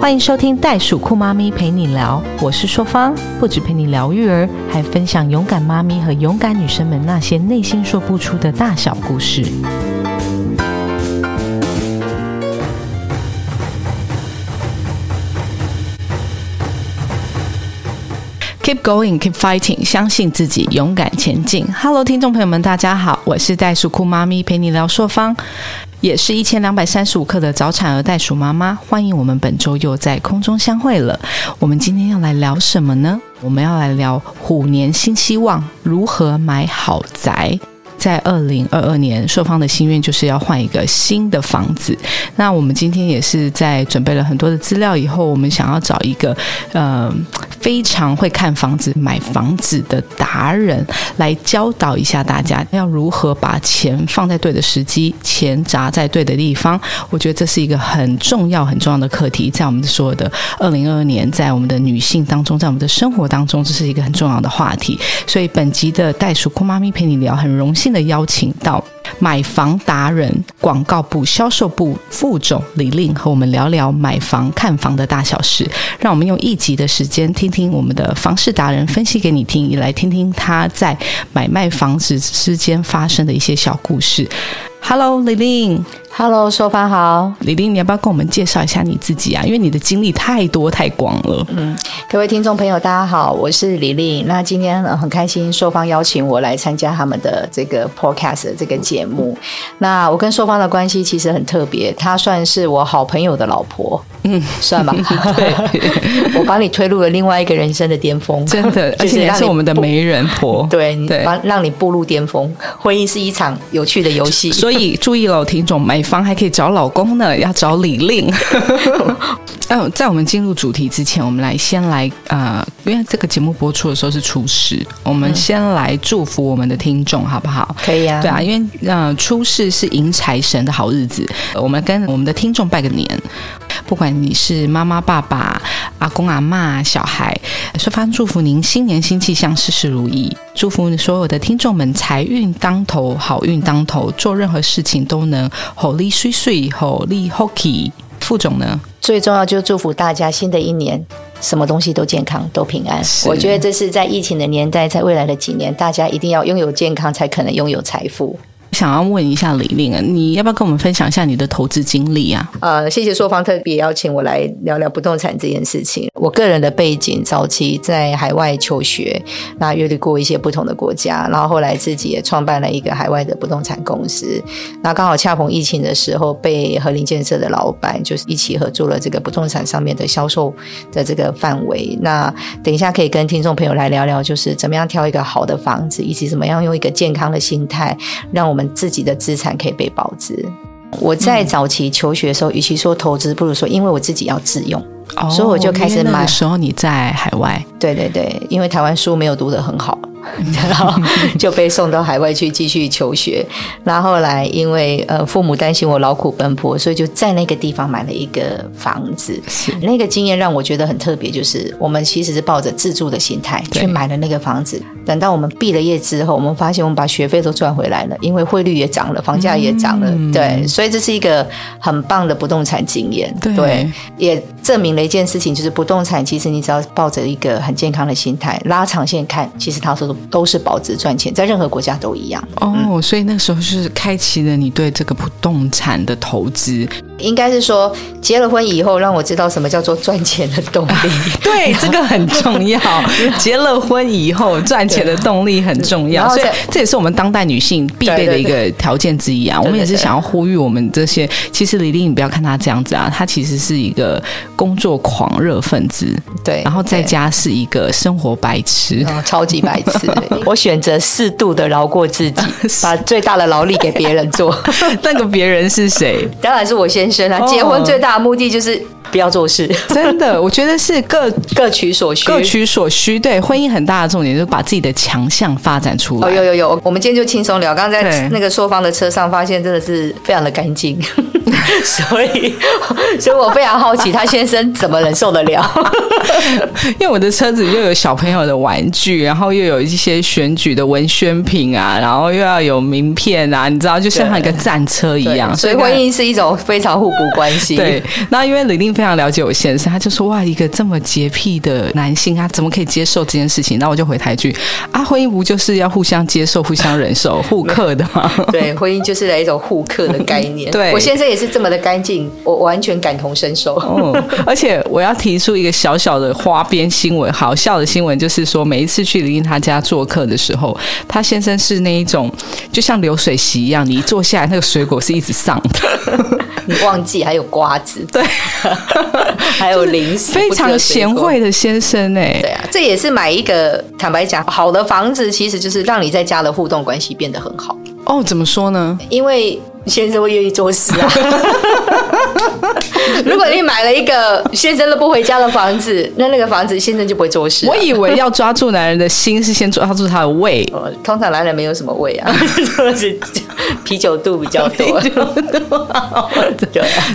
欢迎收听袋鼠酷妈咪陪你聊，我是硕芳，不止陪你聊育儿，还分享勇敢妈咪和勇敢女生们那些内心说不出的大小故事。Keep going, keep fighting，相信自己，勇敢前进。Hello，听众朋友们，大家好，我是袋鼠酷妈咪，陪你聊硕方，也是一千两百三十五克的早产儿袋鼠妈妈。欢迎我们本周又在空中相会了。我们今天要来聊什么呢？我们要来聊虎年新希望，如何买好宅。在二零二二年，硕方的心愿就是要换一个新的房子。那我们今天也是在准备了很多的资料以后，我们想要找一个呃非常会看房子、买房子的达人来教导一下大家，要如何把钱放在对的时机，钱砸在对的地方。我觉得这是一个很重要、很重要的课题，在我们所有的二零二二年，在我们的女性当中，在我们的生活当中，这是一个很重要的话题。所以本集的袋鼠酷妈咪陪你聊，很荣幸。的邀请到买房达人、广告部销售部副总李令和我们聊聊买房看房的大小事。让我们用一集的时间听听我们的房事达人分析给你听，也来听听他在买卖房子之间发生的一些小故事。Hello，李令。Hello，说法好，李玲，你要不要跟我们介绍一下你自己啊？因为你的经历太多太广了。嗯，各位听众朋友，大家好，我是李丽。那今天很开心，硕方邀请我来参加他们的这个 Podcast 这个节目。那我跟硕方的关系其实很特别，她算是我好朋友的老婆。嗯，算吧。对，我把你推入了另外一个人生的巅峰，真的，而且是我们的媒人婆。对对，让让你步入巅峰。婚姻是一场有趣的游戏，所以注意了，听众买。房还可以找老公呢，要找李令。嗯，在我们进入主题之前，我们来先来呃，因为这个节目播出的时候是初试，我们先来祝福我们的听众，好不好？可以啊，对啊，因为呃，初试是迎财神的好日子，我们跟我们的听众拜个年。不管你是妈妈、爸爸、阿公、阿妈、小孩，说发祝福您新年新气象，事事如意。祝福所有的听众们财运当头，好运当头，做任何事情都能好利碎碎，好利 hockey。副总呢？最重要就是祝福大家新的一年，什么东西都健康，都平安。我觉得这是在疫情的年代，在未来的几年，大家一定要拥有健康，才可能拥有财富。想要问一下李令啊，你要不要跟我们分享一下你的投资经历啊？呃，谢谢硕方特别邀请我来聊聊不动产这件事情。我个人的背景，早期在海外求学，那阅历过一些不同的国家，然后后来自己也创办了一个海外的不动产公司。那刚好恰逢疫情的时候，被和林建设的老板就是一起合作了这个不动产上面的销售的这个范围。那等一下可以跟听众朋友来聊聊，就是怎么样挑一个好的房子，以及怎么样用一个健康的心态，让我们。自己的资产可以被保值。我在早期求学的时候，与其说投资，不如说因为我自己要自用，所以我就开始买。那时候你在海外？对对对，因为台湾书没有读得很好。然后就被送到海外去继续求学。那后来因为呃父母担心我劳苦奔波，所以就在那个地方买了一个房子。那个经验让我觉得很特别，就是我们其实是抱着自住的心态去买了那个房子。等到我们毕了业之后，我们发现我们把学费都赚回来了，因为汇率也涨了，房价也涨了。对，所以这是一个很棒的不动产经验。对，也证明了一件事情，就是不动产其实你只要抱着一个很健康的心态，拉长线看，其实它是。都是保值赚钱，在任何国家都一样哦。所以那时候是开启了你对这个不动产的投资。应该是说结了婚以后，让我知道什么叫做赚钱的动力。对，这个很重要。结了婚以后，赚钱的动力很重要。所以这也是我们当代女性必备的一个条件之一啊。我们也是想要呼吁我们这些。其实李丽，你不要看她这样子啊，她其实是一个工作狂热分子。对，然后在家是一个生活白痴，超级白痴。我选择适度的饶过自己，把最大的劳力给别人做。那个别人是谁？当然是我先生啊！结婚最大的目的就是不要做事。真的，我觉得是各 各取所需，各取所需。对，婚姻很大的重点就是把自己的强项发展出来。哦有有有，我们今天就轻松聊。刚刚在那个朔方的车上发现，真的是非常的干净。所以，所以我非常好奇，他先生怎么忍受得了？因为我的车子又有小朋友的玩具，然后又有一些选举的文宣品啊，然后又要有名片啊，你知道，就像一个战车一样。所以婚姻是一种非常互补关系。对，那因为李令非常了解我先生，他就说：“哇，一个这么洁癖的男性，他怎么可以接受这件事情？”那我就回他一句：“啊，婚姻不就是要互相接受、互相忍受、互克的吗？”对，婚姻就是来一种互克的 概念。对我先生也是这么的干净，我完全感同身受。嗯，而且我要提出一个小小的花边新闻，好笑的新闻就是说，每一次去林他家做客的时候，他先生是那一种，就像流水席一样，你一坐下来，那个水果是一直上的。你忘记还有瓜子，对，还有零食，非常贤惠的先生哎。对啊，这也是买一个，坦白讲，好的房子其实就是让你在家的互动关系变得很好。哦，怎么说呢？因为。先生会愿意做事啊！如果你买了一个先生都不回家的房子，那那个房子先生就不会做事。我以为要抓住男人的心是先抓住他的胃。通常男人没有什么胃啊，是啤酒肚比较多。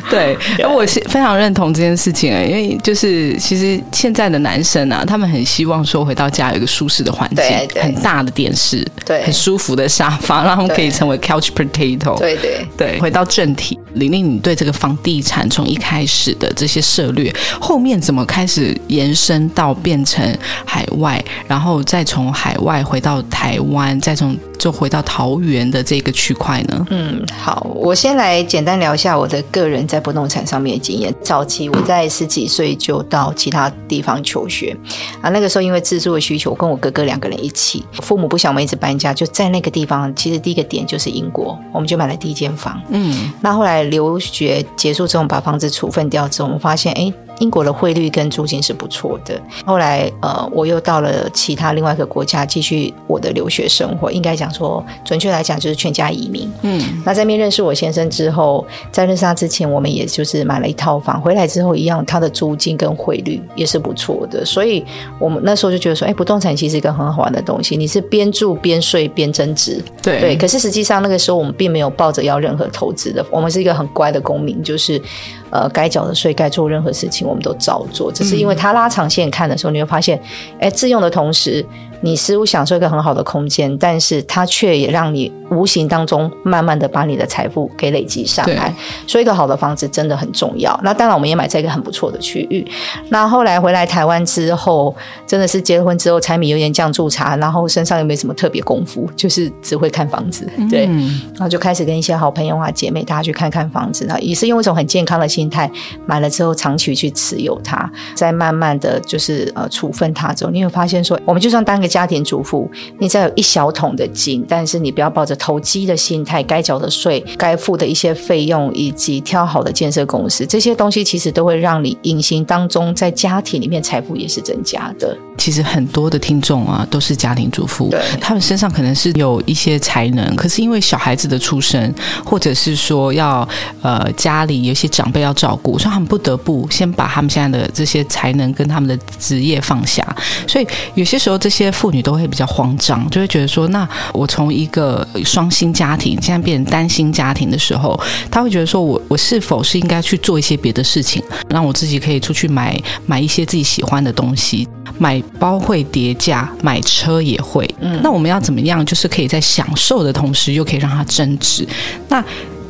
对对，我是非常认同这件事情啊，因为就是其实现在的男生啊，他们很希望说回到家有一个舒适的环境，很大的电视，对，很舒服的沙发，让他们可以成为 couch potato。对对。对，回到正题，玲玲，你对这个房地产从一开始的这些策略，后面怎么开始延伸到变成海外，然后再从海外回到台湾，再从。就回到桃园的这个区块呢？嗯，好，我先来简单聊一下我的个人在不动产上面的经验。早期我在十几岁就到其他地方求学啊，那个时候因为自住的需求，跟我哥哥两个人一起，父母不想我们一直搬家，就在那个地方。其实第一个点就是英国，我们就买了第一间房。嗯，那后来留学结束之后，把房子处分掉之后，我们发现，哎。英国的汇率跟租金是不错的。后来，呃，我又到了其他另外一个国家继续我的留学生活。应该讲说，准确来讲就是全家移民。嗯，那在面认识我先生之后，在认识他之前，我们也就是买了一套房。回来之后，一样，他的租金跟汇率也是不错的。所以，我们那时候就觉得说，哎，不动产其实一个很好玩的东西。你是边住边睡边增值。对对。可是实际上那个时候，我们并没有抱着要任何投资的。我们是一个很乖的公民，就是。呃，该缴的税，该做任何事情，我们都照做。只是因为他拉长线看的时候，你会发现，哎，自用的同时。你似乎享受一个很好的空间，但是它却也让你无形当中慢慢的把你的财富给累积上来。所以一个好的房子真的很重要。那当然，我们也买在一个很不错的区域。那后来回来台湾之后，真的是结婚之后，柴米油盐酱醋茶，然后身上又没什么特别功夫，就是只会看房子。对，然后就开始跟一些好朋友啊、姐妹大家去看看房子。那也是用一种很健康的心态买了之后，长期去持有它，再慢慢的就是呃处分它之后，你会发现说，我们就算当个家庭主妇，你再有一小桶的金，但是你不要抱着投机的心态，该缴的税、该付的一些费用，以及挑好的建设公司，这些东西其实都会让你隐形当中在家庭里面财富也是增加的。其实很多的听众啊，都是家庭主妇，对，他们身上可能是有一些才能，可是因为小孩子的出生，或者是说要呃家里有些长辈要照顾，所以他们不得不先把他们现在的这些才能跟他们的职业放下，所以有些时候这些妇女都会比较慌张，就会觉得说，那我从一个双薪家庭现在变成单薪家庭的时候，他会觉得说我我是否是应该去做一些别的事情，让我自己可以出去买买一些自己喜欢的东西。买包会叠价，买车也会。嗯，那我们要怎么样？就是可以在享受的同时，又可以让它增值。那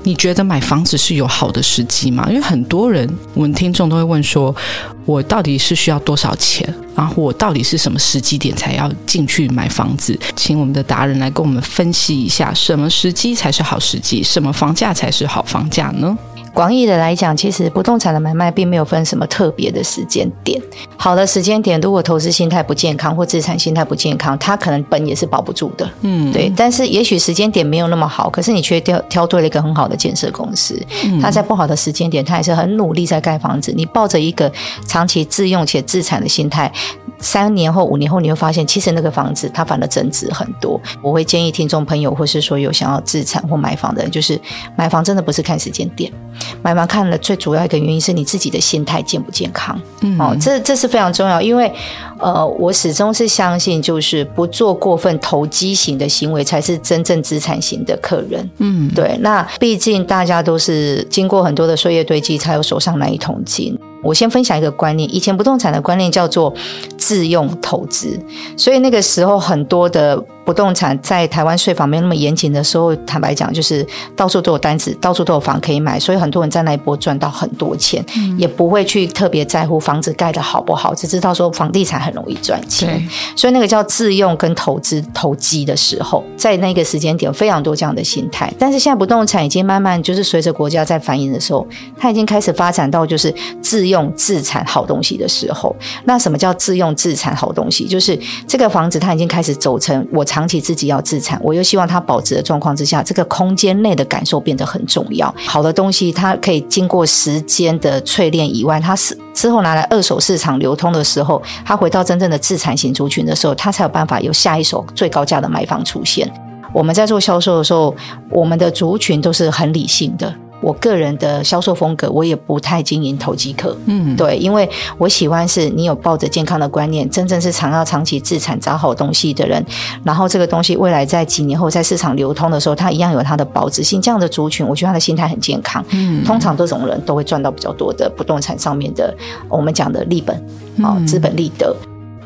你觉得买房子是有好的时机吗？因为很多人，我们听众都会问说，我到底是需要多少钱？然后我到底是什么时机点才要进去买房子？请我们的达人来跟我们分析一下，什么时机才是好时机？什么房价才是好房价呢？广义的来讲，其实不动产的买卖并没有分什么特别的时间点。好的时间点，如果投资心态不健康或资产心态不健康，它可能本也是保不住的。嗯，对。但是也许时间点没有那么好，可是你却挑挑对了一个很好的建设公司。他在不好的时间点，他还是很努力在盖房子。你抱着一个长期自用且自产的心态，三年后、五年后，你会发现，其实那个房子它反而增值很多。我会建议听众朋友，或是说有想要自产或买房的人，就是买房真的不是看时间点。买房看了最主要一个原因是你自己的心态健不健康，哦，这这是非常重要，因为呃，我始终是相信，就是不做过分投机型的行为，才是真正资产型的客人。嗯，对，那毕竟大家都是经过很多的岁月堆积，才有手上那一桶金。我先分享一个观念，以前不动产的观念叫做自用投资，所以那个时候很多的。不动产在台湾税法没有那么严谨的时候，坦白讲，就是到处都有单子，到处都有房可以买，所以很多人在那一波赚到很多钱，也不会去特别在乎房子盖的好不好，只知道说房地产很容易赚钱。所以那个叫自用跟投资投机的时候，在那个时间点非常多这样的心态。但是现在不动产已经慢慢就是随着国家在反映的时候，它已经开始发展到就是自用自产好东西的时候。那什么叫自用自产好东西？就是这个房子它已经开始走成我。长期自己要自产，我又希望它保值的状况之下，这个空间内的感受变得很重要。好的东西，它可以经过时间的淬炼以外，它是之后拿来二手市场流通的时候，它回到真正的自产型族群的时候，它才有办法有下一手最高价的买方出现。我们在做销售的时候，我们的族群都是很理性的。我个人的销售风格，我也不太经营投机客，嗯，对，因为我喜欢是你有抱着健康的观念，真正是常要长期自产找好东西的人，然后这个东西未来在几年后在市场流通的时候，它一样有它的保值性。这样的族群，我觉得他的心态很健康，嗯，通常这种人都会赚到比较多的不动产上面的我们讲的利本啊，资本利得。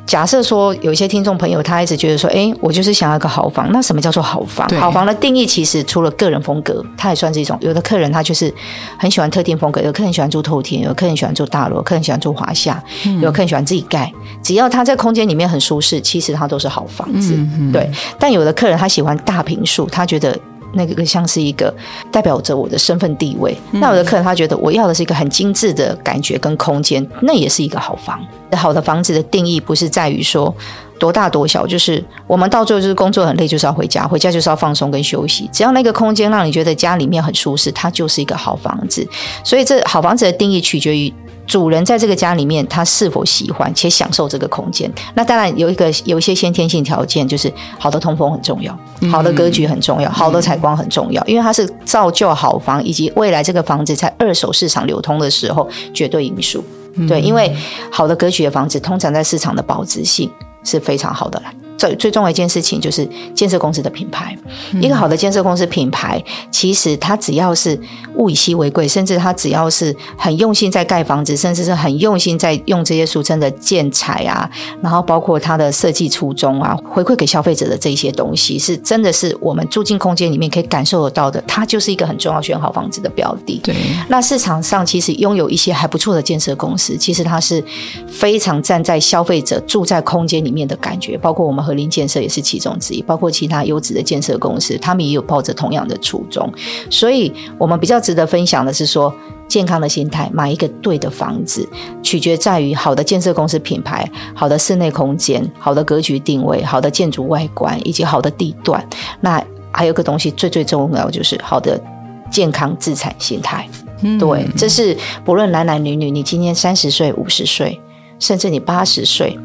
假设说有一些听众朋友，他一直觉得说，哎，我就是想要一个好房。那什么叫做好房？好房的定义其实除了个人风格，它也算是一种。有的客人他就是很喜欢特定风格，有客人喜欢住透天，有客人喜欢住大楼，客人喜欢住华夏，有客人喜欢自己盖。只要他在空间里面很舒适，其实他都是好房子。对，但有的客人他喜欢大平数，他觉得。那个像是一个代表着我的身份地位。那有的客人他觉得我要的是一个很精致的感觉跟空间，那也是一个好房。好的房子的定义不是在于说多大多小，就是我们到最后就是工作很累，就是要回家，回家就是要放松跟休息。只要那个空间让你觉得家里面很舒适，它就是一个好房子。所以这好房子的定义取决于。主人在这个家里面，他是否喜欢且享受这个空间？那当然有一个有一些先天性条件，就是好的通风很重要，好的格局很重要，好的采光很重要，因为它是造就好房以及未来这个房子在二手市场流通的时候绝对因素。对，因为好的格局的房子，通常在市场的保值性是非常好的。最最重要一件事情就是建设公司的品牌。一个好的建设公司品牌，其实它只要是物以稀为贵，甚至它只要是很用心在盖房子，甚至是很用心在用这些俗称的建材啊，然后包括它的设计初衷啊，回馈给消费者的这些东西，是真的是我们住进空间里面可以感受得到的。它就是一个很重要选好房子的标的。对。那市场上其实拥有一些还不错的建设公司，其实它是非常站在消费者住在空间里面的感觉，包括我们。和林建设也是其中之一，包括其他优质的建设公司，他们也有抱着同样的初衷。所以，我们比较值得分享的是说，健康的心态，买一个对的房子，取决在于好的建设公司品牌、好的室内空间、好的格局定位、好的建筑外观以及好的地段。那还有个东西最最重要，就是好的健康资产心态。对，这是不论男男女女，你今年三十岁、五十岁，甚至你八十岁。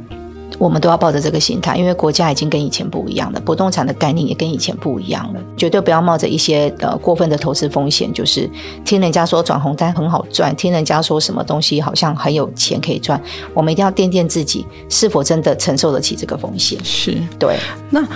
我们都要抱着这个心态，因为国家已经跟以前不一样了，不动产的概念也跟以前不一样了。绝对不要冒着一些呃过分的投资风险，就是听人家说转红单很好赚，听人家说什么东西好像很有钱可以赚，我们一定要掂掂自己是否真的承受得起这个风险。是对。那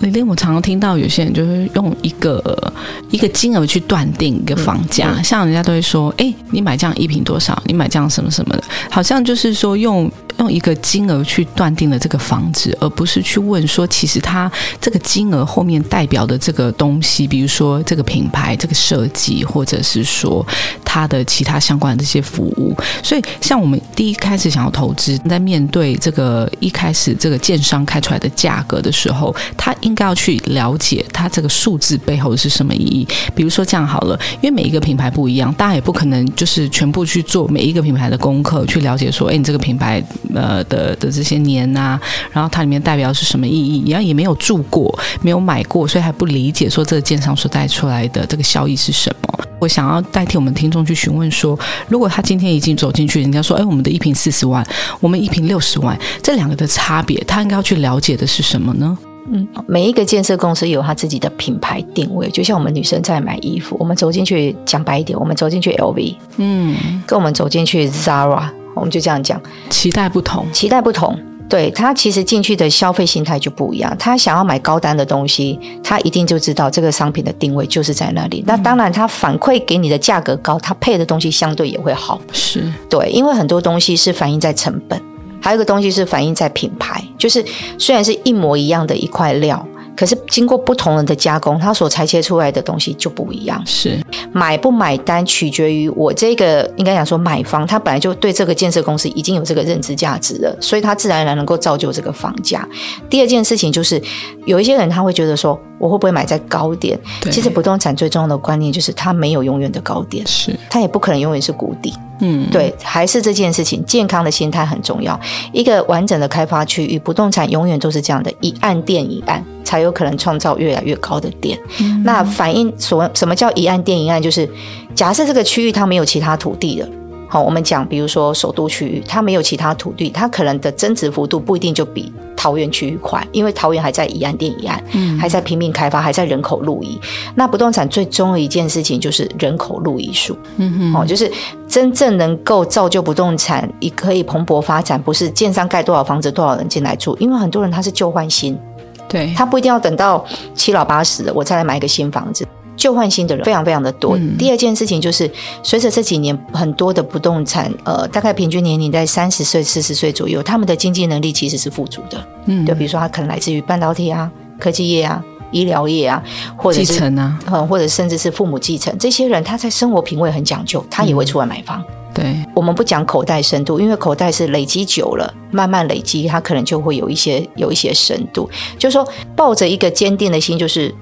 李玲，我常常听到有些人就是用一个一个金额去断定一个房价，像人家都会说，哎，你买这样一平多少？你买这样什么什么的，好像就是说用。用一个金额去断定了这个房子，而不是去问说，其实它这个金额后面代表的这个东西，比如说这个品牌、这个设计，或者是说它的其他相关的这些服务。所以，像我们第一开始想要投资，在面对这个一开始这个建商开出来的价格的时候，他应该要去了解它这个数字背后是什么意义。比如说这样好了，因为每一个品牌不一样，大家也不可能就是全部去做每一个品牌的功课，去了解说，哎，你这个品牌。呃的的这些年呐，然后它里面代表是什么意义？然后也没有住过，没有买过，所以还不理解说这个建商所带出来的这个效益是什么。我想要代替我们听众去询问说，如果他今天已经走进去，人家说，哎，我们的一瓶四十万，我们一瓶六十万，这两个的差别，他应该要去了解的是什么呢？嗯，每一个建设公司有他自己的品牌定位，就像我们女生在买衣服，我们走进去讲白一点，我们走进去 LV，嗯，跟我们走进去 Zara。我们就这样讲，期待不同，期待不同，对他其实进去的消费心态就不一样。他想要买高单的东西，他一定就知道这个商品的定位就是在那里。那当然，他反馈给你的价格高，他配的东西相对也会好。是对，因为很多东西是反映在成本。还有一个东西是反映在品牌，就是虽然是一模一样的一块料。可是经过不同人的加工，它所裁切出来的东西就不一样。是买不买单取决于我这个应该讲说买方，他本来就对这个建设公司已经有这个认知价值了，所以他自然而然能够造就这个房价。第二件事情就是有一些人他会觉得说，我会不会买在高点？其实不动产最重要的观念就是它没有永远的高点，是它也不可能永远是谷底。嗯，对，还是这件事情，健康的心态很重要。一个完整的开发区域，不动产永远都是这样的，一案垫一案，才有可能创造越来越高的点。那反映所什么叫一案垫一案，就是假设这个区域它没有其他土地了。好，我们讲，比如说首都区域，它没有其他土地，它可能的增值幅度不一定就比桃园区域快，因为桃园还在一案垫一案，嗯，还在拼命开发，还在人口路移。那不动产最终的一件事情就是人口路移数，嗯哼，哦，就是真正能够造就不动产也可以蓬勃发展，不是建商盖多少房子，多少人进来住，因为很多人他是旧换新，对他不一定要等到七老八十了，我再来买一个新房子。旧换新的人非常非常的多。第二件事情就是，随着这几年很多的不动产，呃，大概平均年龄在三十岁、四十岁左右，他们的经济能力其实是富足的。嗯，就比如说他可能来自于半导体啊、科技业啊、医疗业啊，或者继承啊，或者甚至是父母继承，这些人他在生活品味很讲究，他也会出来买房。对，我们不讲口袋深度，因为口袋是累积久了，慢慢累积，他可能就会有一些有一些深度。就是说，抱着一个坚定的心，就是。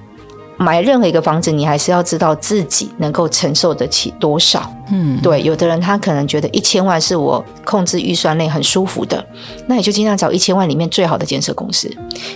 买任何一个房子，你还是要知道自己能够承受得起多少。嗯，对，有的人他可能觉得一千万是我控制预算内很舒服的，那你就尽量找一千万里面最好的建设公司。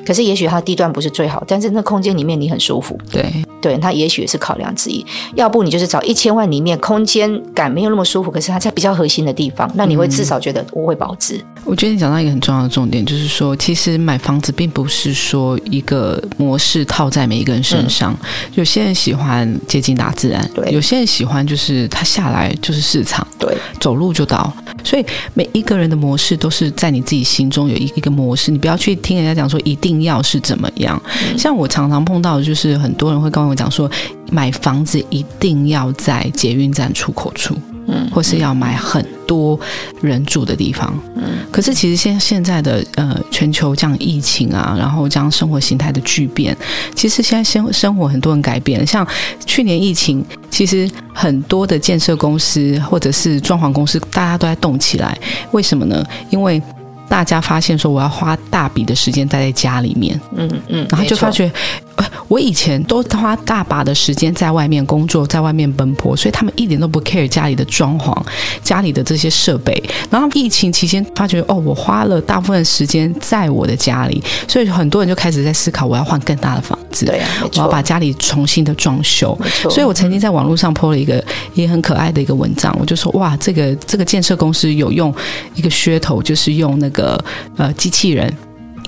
可是也许它地段不是最好，但是那空间里面你很舒服。对，对，它也许是考量之一。要不你就是找一千万里面空间感没有那么舒服，可是它在比较核心的地方，那你会至少觉得我会保值。我觉得你讲到一个很重要的重点，就是说，其实买房子并不是说一个模式套在每一个人身上。有些人喜欢接近大自然，对；有些人喜欢就是他下来就是市场，对，走路就到。所以每一个人的模式都是在你自己心中有一一个模式，你不要去听人家讲说一定要是怎么样。像我常常碰到的就是很多人会跟我讲说，买房子一定要在捷运站出口处。嗯，或是要买很多人住的地方，嗯，可是其实现现在的呃全球这样疫情啊，然后这样生活形态的巨变，其实现在生生活很多人改变。像去年疫情，其实很多的建设公司或者是装潢公司，大家都在动起来。为什么呢？因为大家发现说，我要花大笔的时间待在家里面，嗯嗯，然后就发觉。我以前都花大把的时间在外面工作，在外面奔波，所以他们一点都不 care 家里的装潢、家里的这些设备。然后疫情期间发觉，哦，我花了大部分时间在我的家里，所以很多人就开始在思考，我要换更大的房子，对呀，我要把家里重新的装修。所以我曾经在网络上 po 了一个也很可爱的一个文章，我就说，哇，这个这个建设公司有用一个噱头，就是用那个呃机器人。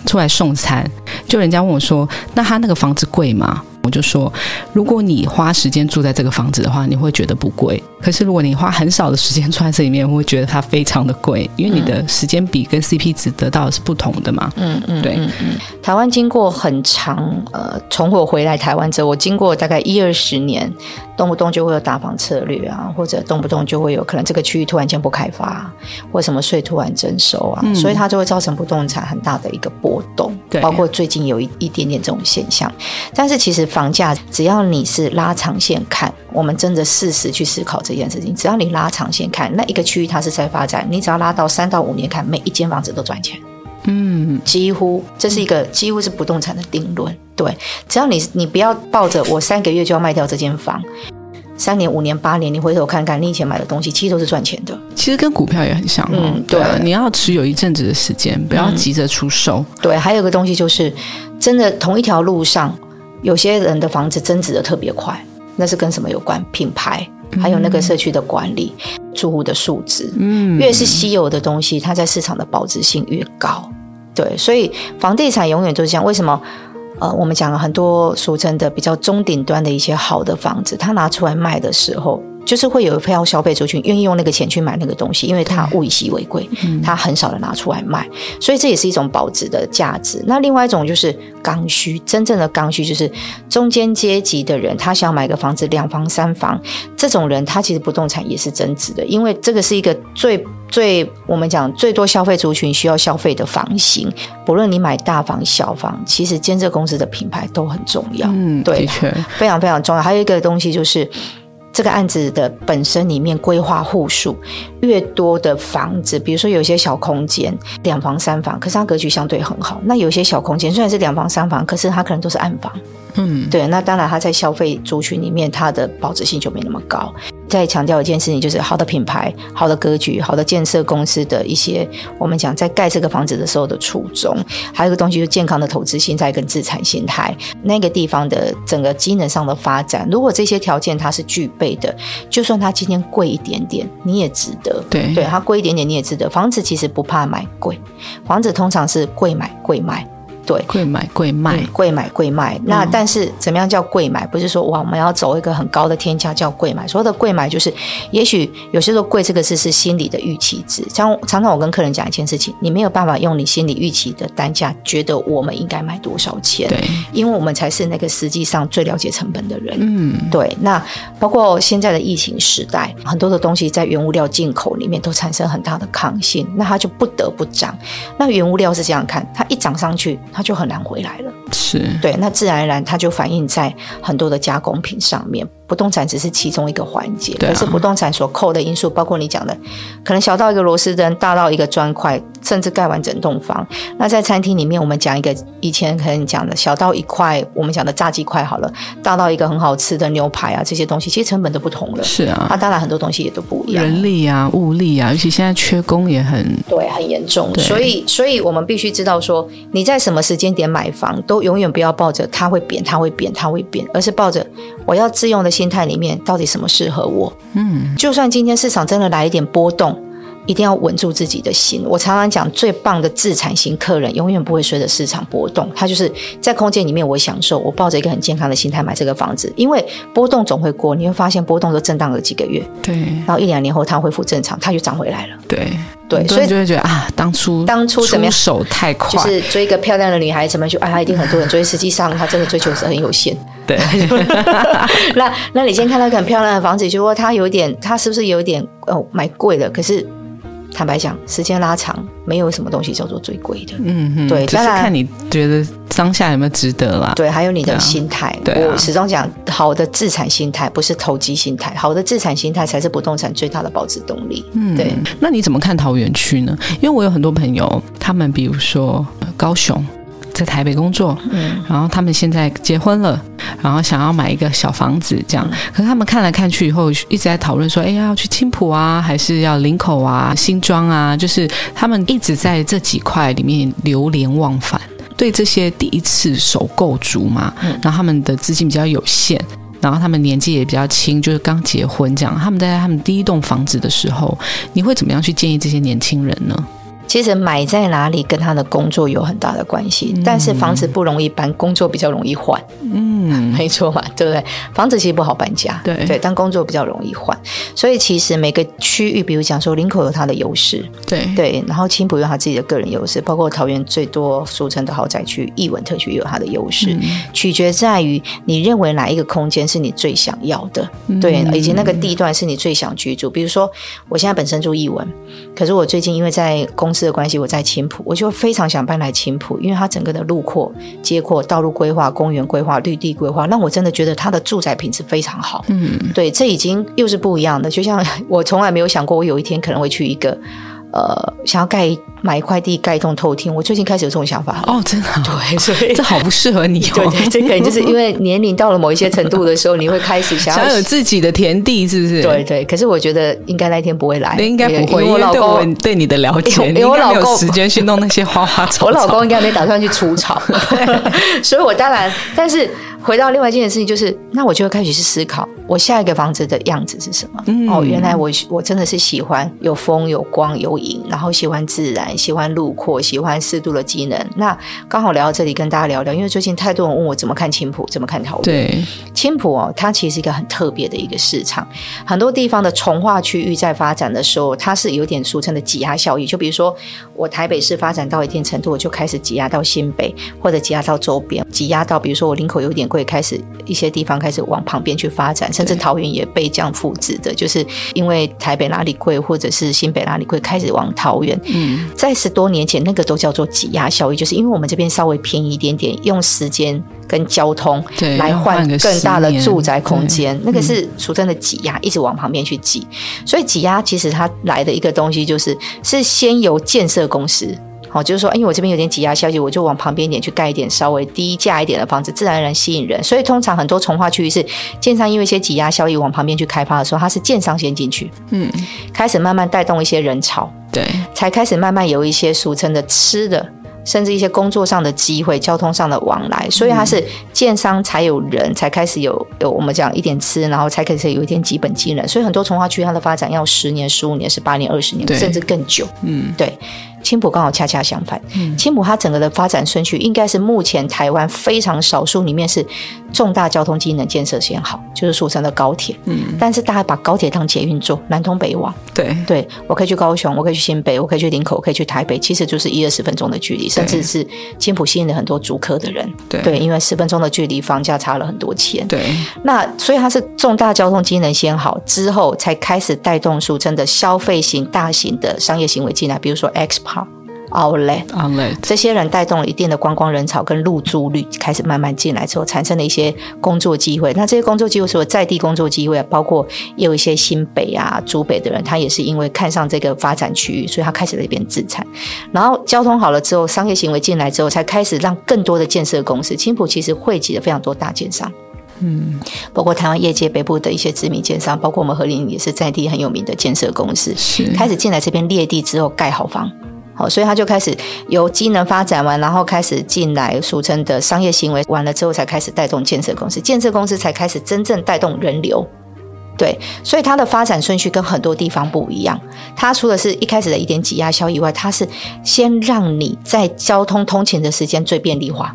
出来送餐，就人家问我说：“那他那个房子贵吗？”我就说：“如果你花时间住在这个房子的话，你会觉得不贵。可是如果你花很少的时间住在这里面，会觉得它非常的贵，因为你的时间比跟 CP 值得到的是不同的嘛。”嗯嗯，对。台湾经过很长呃，从我回来台湾之后，我经过大概一二十年。动不动就会有打房策略啊，或者动不动就会有可能这个区域突然间不开发，或什么税突然征收啊，所以它就会造成不动产很大的一个波动。对，包括最近有一一点点这种现象。但是其实房价只要你是拉长线看，我们真的事实去思考这件事情，只要你拉长线看，那一个区域它是在发展，你只要拉到三到五年看，每一间房子都赚钱。嗯，几乎这是一个几乎是不动产的定论。对，只要你你不要抱着我三个月就要卖掉这间房，三年、五年、八年，你回头看看你以前买的东西，其实都是赚钱的。其实跟股票也很像，嗯，对，你要持有一阵子的时间，不要急着出售。对，还有个东西就是，真的同一条路上，有些人的房子增值的特别快，那是跟什么有关？品牌，还有那个社区的管理。住户的素质，嗯，越是稀有的东西，它在市场的保值性越高。对，所以房地产永远都是这样。为什么？呃，我们讲了很多俗称的比较中顶端的一些好的房子，它拿出来卖的时候。就是会有一票消费族群愿意用那个钱去买那个东西，因为它物以稀为贵，它很少的拿出来卖，所以这也是一种保值的价值。那另外一种就是刚需，真正的刚需就是中间阶级的人，他想买个房子两房三房，这种人他其实不动产也是增值的，因为这个是一个最最我们讲最多消费族群需要消费的房型，不论你买大房小房，其实建设公司的品牌都很重要。嗯，对的确，非常非常重要。还有一个东西就是，这个案子的本身里面规划户数越多的房子，比如说有些小空间，两房三房，可是它格局相对很好。那有些小空间虽然是两房三房，可是它可能都是暗房。嗯，对，那当然它在消费族群里面，它的保值性就没那么高。再强调一件事情，就是好的品牌、好的格局、好的建设公司的一些，我们讲在盖这个房子的时候的初衷，还有一个东西就是健康的投资心态跟资产心态，那个地方的整个机能上的发展，如果这些条件它是具备的，就算它今天贵一点点，你也值得。对对，它贵一点点你也值得。房子其实不怕买贵，房子通常是贵买贵卖。对，贵买贵卖嗯，贵买贵卖。那但是怎么样叫贵买？不是说哇，我们要走一个很高的天价叫贵买。所谓的贵买，就是也许有些时候贵这个字是心理的预期值。像常常我跟客人讲一件事情，你没有办法用你心理预期的单价，觉得我们应该卖多少钱，对，因为我们才是那个实际上最了解成本的人。嗯，对，那包括现在的疫情时代，很多的东西在原物料进口里面都产生很大的抗性，那它就不得不涨。那原物料是这样看，它一涨上去，它就很难回来了。是，对，那自然而然它就反映在很多的加工品上面。不动产只是其中一个环节，可是不动产所扣的因素，包括你讲的，可能小到一个螺丝灯，大到一个砖块，甚至盖完整栋房。那在餐厅里面，我们讲一个以前可能讲的小到一块，我们讲的炸鸡块好了，大到一个很好吃的牛排啊，这些东西其实成本都不同了。是啊那，当然很多东西也都不一样。人力啊，物力啊，尤其现在缺工也很，对，很严重。所以，所以我们必须知道说，你在什么时间点买房，都永远不要抱着它会贬、它会贬、它会贬，而是抱着我要自用的心态里面，到底什么适合我。嗯，就算今天市场真的来一点波动。一定要稳住自己的心。我常常讲，最棒的自产型客人永远不会随着市场波动，他就是在空间里面我享受，我抱着一个很健康的心态买这个房子，因为波动总会过，你会发现波动都震荡了几个月，对然后一两年后它恢复正常，它就涨回来了。对对所以就会觉得啊，当初当初怎么样出手太快，就是追一个漂亮的女孩子们，就哎，她一定很多人追，实际上她真的追求是很有限。对，那 那你先看到一个很漂亮的房子，就说它有点，它是不是有一点哦买贵了？可是坦白讲，时间拉长，没有什么东西叫做最贵的。嗯嗯，只是对当然看你觉得当下有没有值得啦。对，还有你的心态。对啊我始终讲，好的自产心态不是投机心态，好的自产心态才是不动产最大的保值动力。嗯对，那你怎么看桃园区呢？因为我有很多朋友，他们比如说呃高雄。在台北工作，嗯，然后他们现在结婚了，然后想要买一个小房子，这样。可是他们看来看去以后，一直在讨论说，哎呀，要去青浦啊，还是要林口啊、新庄啊？就是他们一直在这几块里面流连忘返。对这些第一次首购族嘛，嗯然后他们的资金比较有限，然后他们年纪也比较轻，就是刚结婚这样。他们在他们第一栋房子的时候，你会怎么样去建议这些年轻人呢？其实买在哪里跟他的工作有很大的关系，但是房子不容易搬，工作比较容易换。嗯，没错嘛，对不对？房子其实不好搬家，对。对，但工作比较容易换，所以其实每个区域，比如讲说林口有它的优势，对。对，然后青浦有它自己的个人优势，包括桃园最多俗称的豪宅区艺文特区也有它的优势，取决在于你认为哪一个空间是你最想要的，对，以及那个地段是你最想居住。比如说，我现在本身住艺文，可是我最近因为在公司的关系，我在青浦，我就非常想搬来青浦，因为它整个的路阔、街阔、道路规划、公园规划、绿地规划，让我真的觉得它的住宅品质非常好。嗯，对，这已经又是不一样的。就像 我从来没有想过，我有一天可能会去一个呃，想要盖买一块地盖一栋透天。我最近开始有这种想法。哦，真的啊、对，所以 这好不适合你哦。对对，这可能就是因为年龄到了某一些程度的时候，你会开始想要 想有自己的田地，是不是？对对。可是我觉得应该那一天不会来，那应该不会，因为我老公。对你的了解，因为我老公时间去弄那些花花草草。我老公应该没打算去除草，所以我当然，但是回到另外一件事情，就是那我就会开始去思考，我下一个房子的样子是什么？嗯哦，原来我我真的是喜欢有风、有光、有影，然后喜欢自然，喜欢路阔，喜欢适度的机能。那刚好聊到这里，跟大家聊聊，因为最近太多人问我怎么看青浦，怎么看桃园。对，青浦哦，它其实是一个很特别的一个市场，很多地方的从化区域在发展的时候，它是有点俗称的挤压效应。就比如说，我台北市发展到一定程度，我就开始挤压到新北，或者挤压到周边，挤压到比如说我林口有点柜开始一些地方开始往旁边去发展，甚至桃园也被这样复制的，就是因为台北拉里贵，或者是新北拉里贵，开始往桃园。嗯，在十多年前，那个都叫做挤压效益，就是因为我们这边稍微便宜一点点，用时间跟交通来换更大的住宅空间，那个是俗称的挤压，一直往旁边去挤。所以挤压其实它来的一个东西，就是是先由建设公司。好，就是说，因为我这边有点挤压消息，我就往旁边一点去盖一点稍微低价一点的房子，自然而然吸引人。所以通常很多从化区域是建商因为一些挤压效益往旁边去开发的时候，它是建商先进去，嗯，开始慢慢带动一些人潮，对，才开始慢慢有一些俗称的吃的，甚至一些工作上的机会、交通上的往来。所以它是建商才有人才开始有有我们讲一点吃，然后才开始有一点基本技能。所以很多从化区它的发展要十年、十五年、十八年、二十年，甚至更久。嗯，对。青浦刚好恰恰相反，青浦它整个的发展顺序应该是目前台湾非常少数里面是重大交通机能建设先好，就是俗称的高铁。嗯，但是大家把高铁当捷运做，南通北往。对，对我可以去高雄，我可以去新北，我可以去林口，我可以去台北，其实就是一二十分钟的距离，甚至是青浦吸引了很多租客的人。对，因为十分钟的距离，房价差了很多钱。对，那所以它是重大交通机能先好之后，才开始带动俗称的消费型大型的商业行为进来，比如说 X Park。Outlet，这些人带动了一定的观光人潮跟入住率，开始慢慢进来之后，产生了一些工作机会。那这些工作机会，所有在地工作机会，包括也有一些新北啊、竹北的人，他也是因为看上这个发展区域，所以他开始在那边自产。然后交通好了之后，商业行为进来之后，才开始让更多的建设公司，青浦其实汇集了非常多大建商，嗯，包括台湾业界北部的一些知名建商，包括我们和林也是在地很有名的建设公司，是开始进来这边列地之后盖好房。好，所以他就开始由机能发展完，然后开始进来俗称的商业行为完了之后，才开始带动建设公司，建设公司才开始真正带动人流。对，所以它的发展顺序跟很多地方不一样。它除了是一开始的一点挤压销以外，它是先让你在交通通勤的时间最便利化，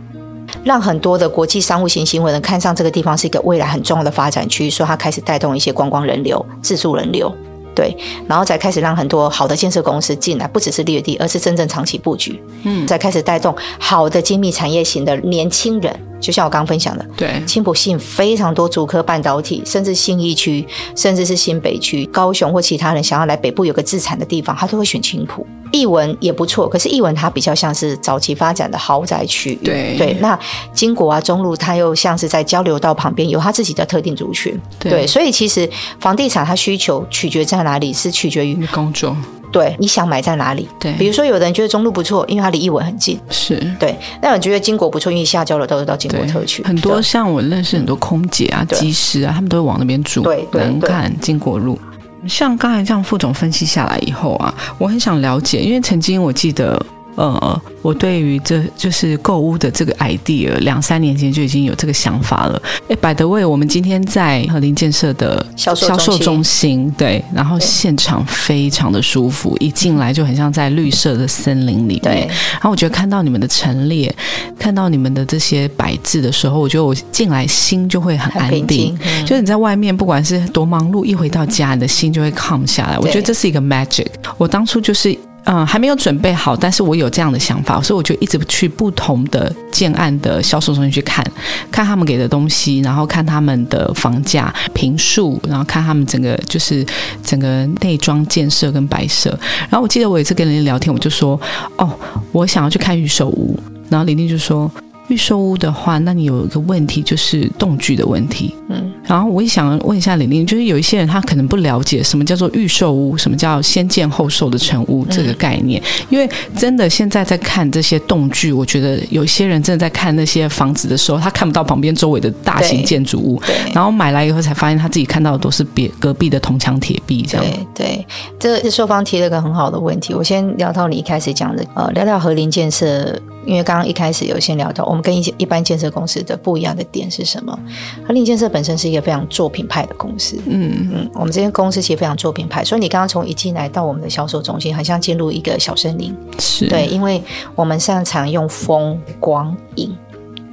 让很多的国际商务型行为人看上这个地方是一个未来很重要的发展区，所以它开始带动一些观光人流、自助人流。对，然后才开始让很多好的建设公司进来，不只是掠地，而是真正长期布局。嗯，再开始带动好的精密产业型的年轻人。就像我刚刚分享的，对，青浦吸引非常多主科半导体，甚至新一区，甚至是新北区、高雄或其他人想要来北部有个自产的地方，他都会选青浦。艺文也不错，可是艺文它比较像是早期发展的豪宅区域。对对，那金国啊、中路，它又像是在交流道旁边，有它自己的特定族群。对，所以其实房地产它需求取决在哪里，是取决于工作。对，你想买在哪里？对，比如说，有的人觉得中路不错，因为它离艺文很近。是，对。那我觉得金国不错，因为下交流道都到金国特区。很多像我认识很多空姐啊、机师啊，他们都会往那边住。对，能看金国路。像刚才这样副总分析下来以后啊，我很想了解，因为曾经我记得。呃，我对于这就是购物的这个 idea，两三年前就已经有这个想法了。哎，百德味，我们今天在和林建设的销售中心，对，然后现场非常的舒服，一进来就很像在绿色的森林里面。然后我觉得看到你们的陈列，看到你们的这些摆置的时候，我觉得我进来心就会很安定。就是你在外面不管是多忙碌，一回到家，你的心就会 calm 下来。我觉得这是一个 magic。我当初就是。嗯，还没有准备好，但是我有这样的想法，所以我就一直去不同的建案的销售中心去看，看他们给的东西，然后看他们的房价、平数，然后看他们整个就是整个内装建设跟摆设。然后我记得我有一次跟林聊天，我就说：“哦，我想要去看预售屋。”然后林林就说。预售屋的话，那你有一个问题就是动距的问题。嗯，然后我也想问一下玲玲，就是有一些人他可能不了解什么叫做预售屋，什么叫先建后售的成屋这个概念。因为真的现在在看这些动距，我觉得有些人真的在看那些房子的时候，他看不到旁边周围的大型建筑物，然后买来以后才发现他自己看到的都是别隔壁的铜墙铁壁这样。对，这是售方提了个很好的问题。我先聊到你一开始讲的，呃，聊聊和林建设。因为刚刚一开始有先聊到，我们跟一些一般建设公司的不一样的点是什么？和林建设本身是一个非常做品牌的公司，嗯嗯，我们这间公司其实非常做品牌，所以你刚刚从一进来到我们的销售中心，很像进入一个小森林，是对，因为我们擅长用风光影。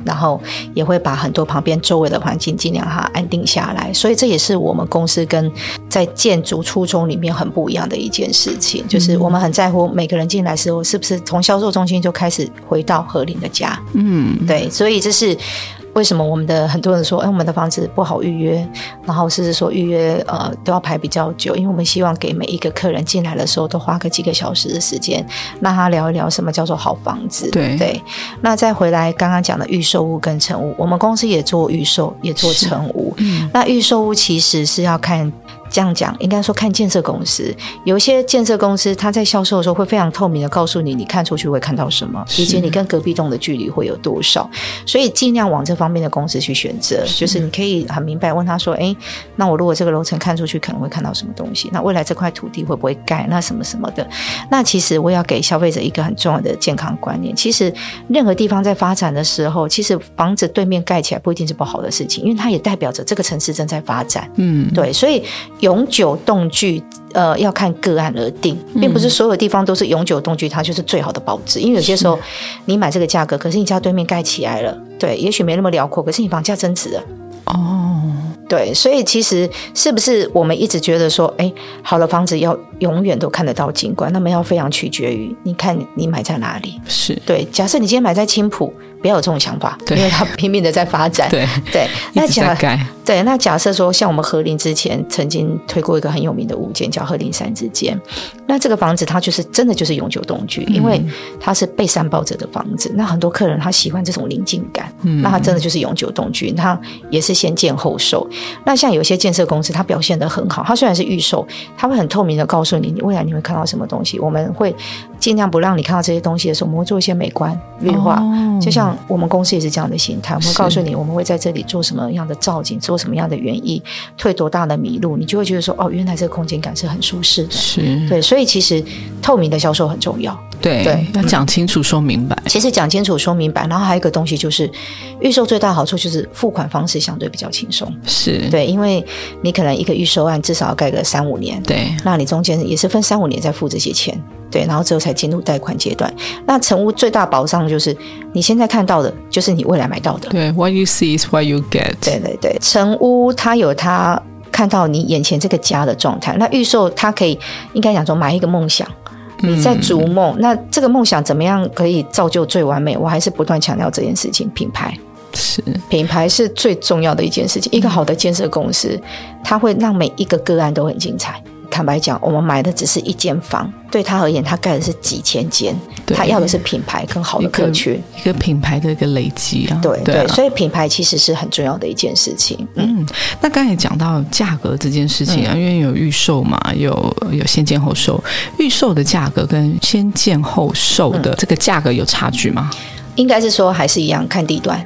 然后也会把很多旁边周围的环境尽量哈安定下来，所以这也是我们公司跟在建筑初衷里面很不一样的一件事情，就是我们很在乎每个人进来时候是不是从销售中心就开始回到和林的家。嗯，对，所以这是为什么我们的很多人说，哎，我们的房子不好预约，然后甚至说预约呃都要排比较久，因为我们希望给每一个客人进来的时候都花个几个小时的时间，让他聊一聊什么叫做好房子。对对，那再回来刚刚讲的预售屋跟成屋，我们公司也做预售，也做成屋。嗯，那预售屋其实是要看。这样讲，应该说看建设公司，有一些建设公司，它在销售的时候会非常透明的告诉你，你看出去会看到什么，以及你跟隔壁栋的距离会有多少，所以尽量往这方面的公司去选择。就是你可以很明白问他说：“哎，那我如果这个楼层看出去可能会看到什么东西？那未来这块土地会不会盖？那什么什么的？那其实我要给消费者一个很重要的健康观念：其实任何地方在发展的时候，其实房子对面盖起来不一定是不好的事情，因为它也代表着这个城市正在发展。嗯，对，所以。永久动居，呃，要看个案而定，并不是所有地方都是永久动居，它就是最好的保值。因为有些时候，你买这个价格，可是你家对面盖起来了，对，也许没那么辽阔，可是你房价增值了。哦，对，所以其实是不是我们一直觉得说，哎，好的房子要永远都看得到景观，那么要非常取决于你看你买在哪里。是对，假设你今天买在青浦。不要有这种想法，因为它拼命的在发展。对对，那假对那假设说，像我们和林之前曾经推过一个很有名的物件，叫和林山之间。那这个房子它就是真的就是永久动居，因为它是被山抱着的房子。那很多客人他喜欢这种宁静感，那它真的就是永久动居。它也是先建后售。那像有些建设公司，它表现的很好，它虽然是预售，它会很透明的告诉你，你未来你会看到什么东西。我们会尽量不让你看到这些东西的时候，我们会做一些美观绿化，就像。我们公司也是这样的心态，我们会告诉你，我们会在这里做什么样的造景，做什么样的园艺，退多大的迷路，你就会觉得说，哦，原来这个空间感是很舒适的。是，对，所以其实透明的销售很重要。对对，要讲清楚说明白。其实讲清楚说明白，然后还有一个东西就是，预售最大好处就是付款方式相对比较轻松。是对，因为你可能一个预售案至少要盖个三五年，对，那你中间也是分三五年在付这些钱。对，然后之后才进入贷款阶段。那成屋最大保障就是你现在看到的，就是你未来买到的。对，What you see is what you get。对对对，成屋它有它看到你眼前这个家的状态。那预售它可以应该讲说买一个梦想，你在逐梦。那这个梦想怎么样可以造就最完美？我还是不断强调这件事情，品牌是品牌是最重要的一件事情。一个好的建设公司，它会让每一个个案都很精彩。坦白讲，我们买的只是一间房，对他而言，他盖的是几千间，他要的是品牌更好的客群，一个品牌的一个累积啊。对对，所以品牌其实是很重要的一件事情。嗯，那刚才讲到价格这件事情啊，因为有预售嘛，有有先建后售，预售的价格跟先建后售的这个价格有差距吗？应该是说还是一样，看地段。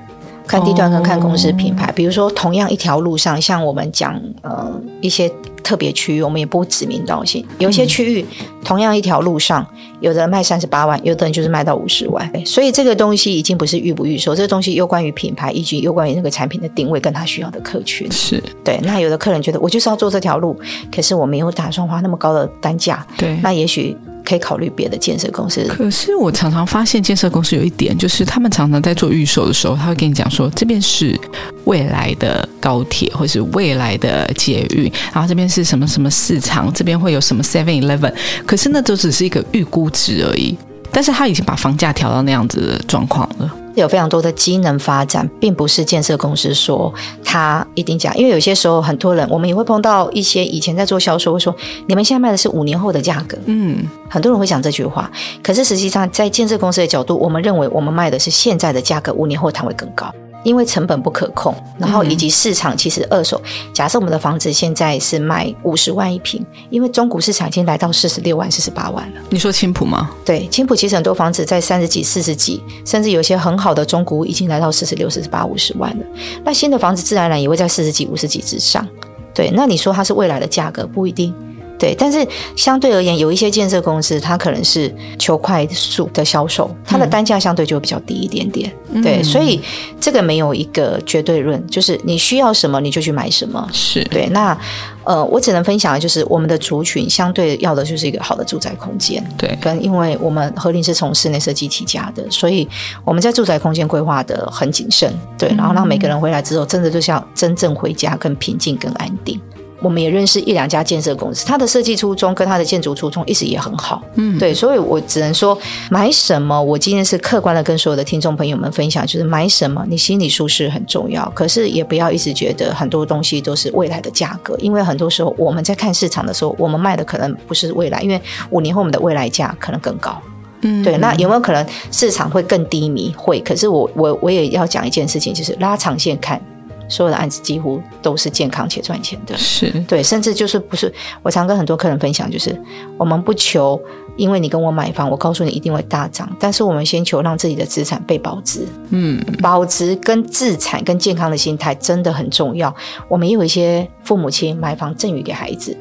看地段跟看公司品牌，比如说同样一条路上，像我们讲呃一些特别区域，我们也不指名道姓。有些区域同样一条路上，有的人卖三十八万，有的人就是卖到五十万。所以这个东西已经不是预不预售，这个东西又关于品牌，以及又关于那个产品的定位跟他需要的客群。是对。那有的客人觉得我就是要做这条路，可是我没有打算花那么高的单价。对。那也许。可以考虑别的建设公司。可是我常常发现建设公司有一点，就是他们常常在做预售的时候，他会跟你讲说，这边是未来的高铁，或是未来的捷运，然后这边是什么什么市场，这边会有什么 Seven Eleven。可是那都只是一个预估值而已，但是他已经把房价调到那样子的状况了。有非常多的机能发展，并不是建设公司说他一定讲，因为有些时候很多人，我们也会碰到一些以前在做销售会说，你们现在卖的是五年后的价格，嗯，很多人会讲这句话，可是实际上在建设公司的角度，我们认为我们卖的是现在的价格，五年后它会更高。因为成本不可控，然后以及市场其实二手，假设我们的房子现在是卖五十万一平，因为中古市场已经来到四十六万、四十八万了。你说青浦吗？对，青浦其实很多房子在三十几、四十几，甚至有些很好的中古已经来到四十六、四十八、五十万了。那新的房子自然而然也会在四十几、五十几之上。对，那你说它是未来的价格不一定。对，但是相对而言，有一些建设公司，它可能是求快速的销售，它的单价相对就比较低一点点。对，所以这个没有一个绝对论，就是你需要什么你就去买什么。是对。那呃，我只能分享的就是我们的族群相对要的就是一个好的住宅空间。对，跟因为我们和林是从室内设计起家的，所以我们在住宅空间规划的很谨慎。对，然后让每个人回来之后，真的就像真正回家，更平静、更安定。我们也认识一两家建设公司，它的设计初衷跟它的建筑初衷一直也很好。嗯，对，所以我只能说买什么，我今天是客观的跟所有的听众朋友们分享，就是买什么你心里舒适很重要，可是也不要一直觉得很多东西都是未来的价格，因为很多时候我们在看市场的时候，我们卖的可能不是未来，因为五年后我们的未来价可能更高。嗯，对，那有没有可能市场会更低迷？会，可是我我我也要讲一件事情，就是拉长线看。所有的案子几乎都是健康且赚钱的，是对，甚至就是不是我常跟很多客人分享，就是我们不求，因为你跟我买房，我告诉你一定会大涨，但是我们先求让自己的资产被保值，嗯，保值跟资产跟健康的心态真的很重要。我们也有一些父母亲买房赠予给孩子。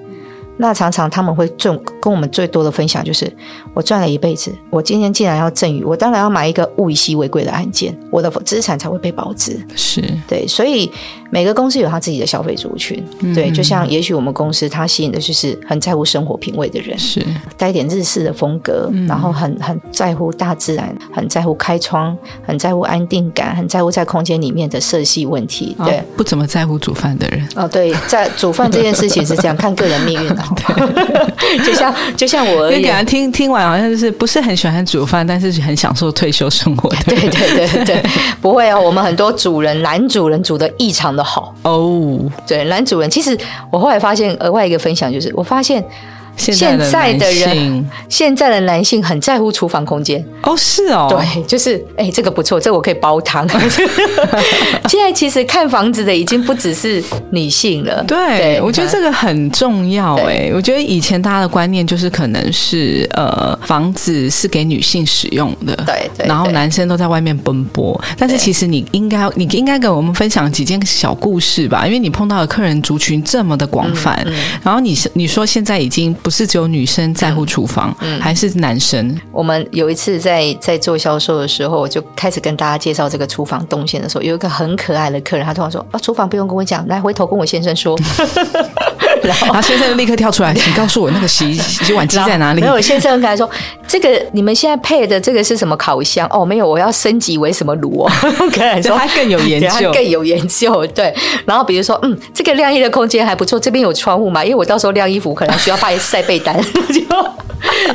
那常常他们会最跟我们最多的分享就是，我赚了一辈子，我今天既然要赠与，我当然要买一个物以稀为贵的案件，我的资产才会被保值。是对，所以每个公司有他自己的消费族群，对，就像也许我们公司它吸引的就是很在乎生活品味的人，是带点日式的风格，然后很很在乎大自然，很在乎开窗，很在乎安定感，很在乎在空间里面的色系问题，对，不怎么在乎煮饭的人。哦，对，在煮饭这件事情是这样，看个人命运的。就像就像我，你给他听听完，好像就是不是很喜欢煮饭，但是很享受退休生活。对对对对，不会哦。我们很多主人，男主人煮的异常的好哦。对，男主人，其实我后来发现，额外一个分享就是，我发现。现在的人，现在的男性很在乎厨房空间哦，是哦，对，就是哎，这个不错，这我可以煲汤。现在其实看房子的已经不只是女性了，对，我觉得这个很重要哎。我觉得以前大家的观念就是可能是呃，房子是给女性使用的，对，然后男生都在外面奔波。但是其实你应该，你应该给我们分享几件小故事吧，因为你碰到的客人族群这么的广泛，然后你是你说现在已经。不是只有女生在乎厨房，嗯还是男生？我们有一次在在做销售的时候，我就开始跟大家介绍这个厨房动线的时候，有一个很可爱的客人，他突然说：“啊，厨房不用跟我讲，来回头跟我先生说。” 然后先生立刻跳出来，请告诉我那个洗洗碗机在哪里？没有，先生跟他说：“这个你们现在配的这个是什么烤箱？哦，没有，我要升级为什么炉哦。”跟说他更有研究，更有研究。对，然后比如说，嗯，这个晾衣的空间还不错，这边有窗户嘛？因为我到时候晾衣服可能需要放晒被单，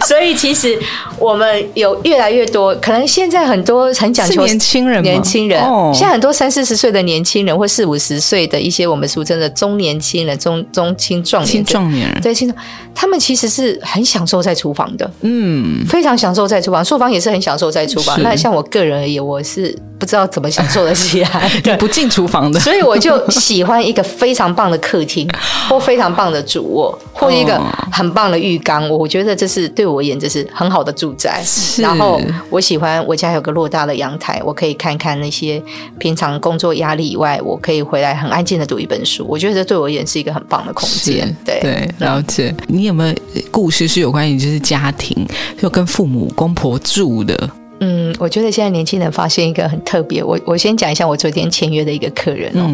所以其实我们有越来越多，可能现在很多很讲究年轻人，年轻人，现在很多三四十岁的年轻人，或四五十岁的一些我们俗称的中年轻人、中中青壮年、壮年人，对，青壮，他们其实是很享受在厨房的，嗯，非常享受在厨房，厨房也是很享受在厨房。那像我个人而言，我是不知道怎么享受得起来，不进厨房的，所以我就喜欢一个非常棒的客厅，或非常棒的主卧，或一个很棒的浴缸。我觉得这是对我而言，这是很好的住宅。然后我喜欢我家有个偌大的阳台，我可以看看那些平常工作压力以外，我可以回来很安静的读一本书。我觉得这对我而言是一个很棒的空间。对对，了解。你有没有故事是有关于就是家庭，就跟父母公婆住的？嗯，我觉得现在年轻人发现一个很特别。我我先讲一下我昨天签约的一个客人哦。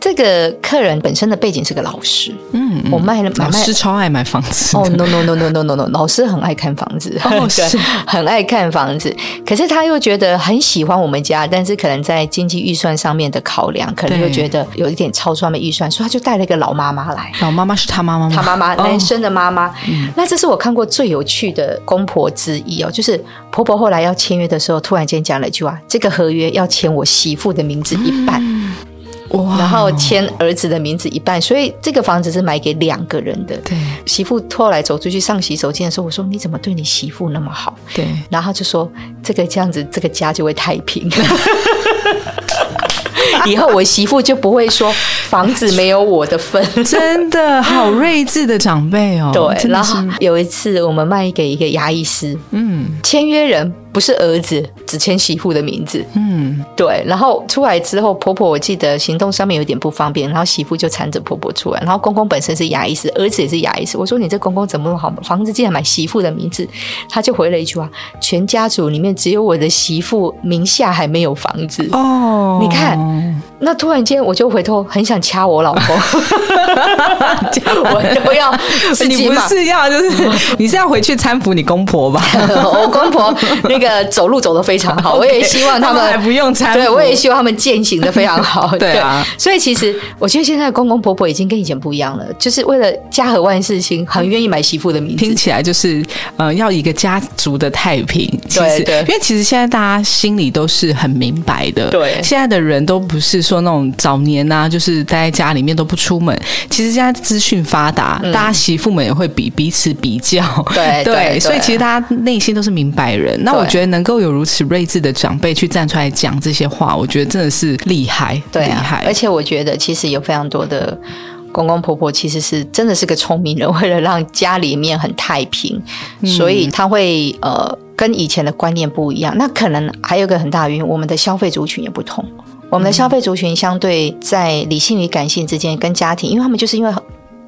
这个客人本身的背景是个老师，嗯，我卖了老师超爱买房子哦，no no no no no no no，老师 很爱看房子，哦，是很爱看房子，可是他又觉得很喜欢我们家，但是可能在经济预算上面的考量，可能又觉得有一点超出他们预算，所以他就带了一个老妈妈来，老妈妈是他妈妈吗？他妈妈，男生的妈妈，那这是我看过最有趣的公婆之一哦，就是婆婆后来要签约的时候，突然间讲了一句话，这个合约要签我媳妇的名字一半。然后签儿子的名字一半，所以这个房子是买给两个人的。对，媳妇后来走出去上洗手间的时候，我说：“你怎么对你媳妇那么好？”对，然后就说：“这个这样子，这个家就会太平。以后我媳妇就不会说房子没有我的份。”真的好睿智的长辈哦。对，然后有一次我们卖给一个牙医师，嗯，签约人。不是儿子，只签媳妇的名字。嗯，对。然后出来之后，婆婆我记得行动上面有点不方便，然后媳妇就搀着婆婆出来。然后公公本身是牙医师，儿子也是牙医师。我说你这公公怎么好？房子竟然买媳妇的名字，他就回了一句话：全家族里面只有我的媳妇名下还没有房子。哦，你看，那突然间我就回头很想掐我老公，我都要 你不是要就是你是要回去搀扶你公婆吧？我公婆那。个走路走得非常好。我也希望他们还不用搀扶，对我也希望他们践行的非常好。对啊，所以其实我觉得现在公公婆婆已经跟以前不一样了，就是为了家和万事兴，很愿意买媳妇的名字。听起来就是呃，要一个家族的太平。对对，因为其实现在大家心里都是很明白的。对，现在的人都不是说那种早年啊，就是待在家里面都不出门。其实现在资讯发达，大家媳妇们也会比彼此比较。对 对，所以其实大家内心都是明白人。那我觉得能够有如此睿智的长辈去站出来讲这些话，我觉得真的是厉害，对，厉害。而且我觉得其实有非常多的公公婆婆，其实是真的是个聪明人，为了让家里面很太平，所以他会呃跟以前的观念不一样。那可能还有个很大原因，我们的消费族群也不同。我们的消费族群相对在理性与感性之间，跟家庭，因为他们就是因为。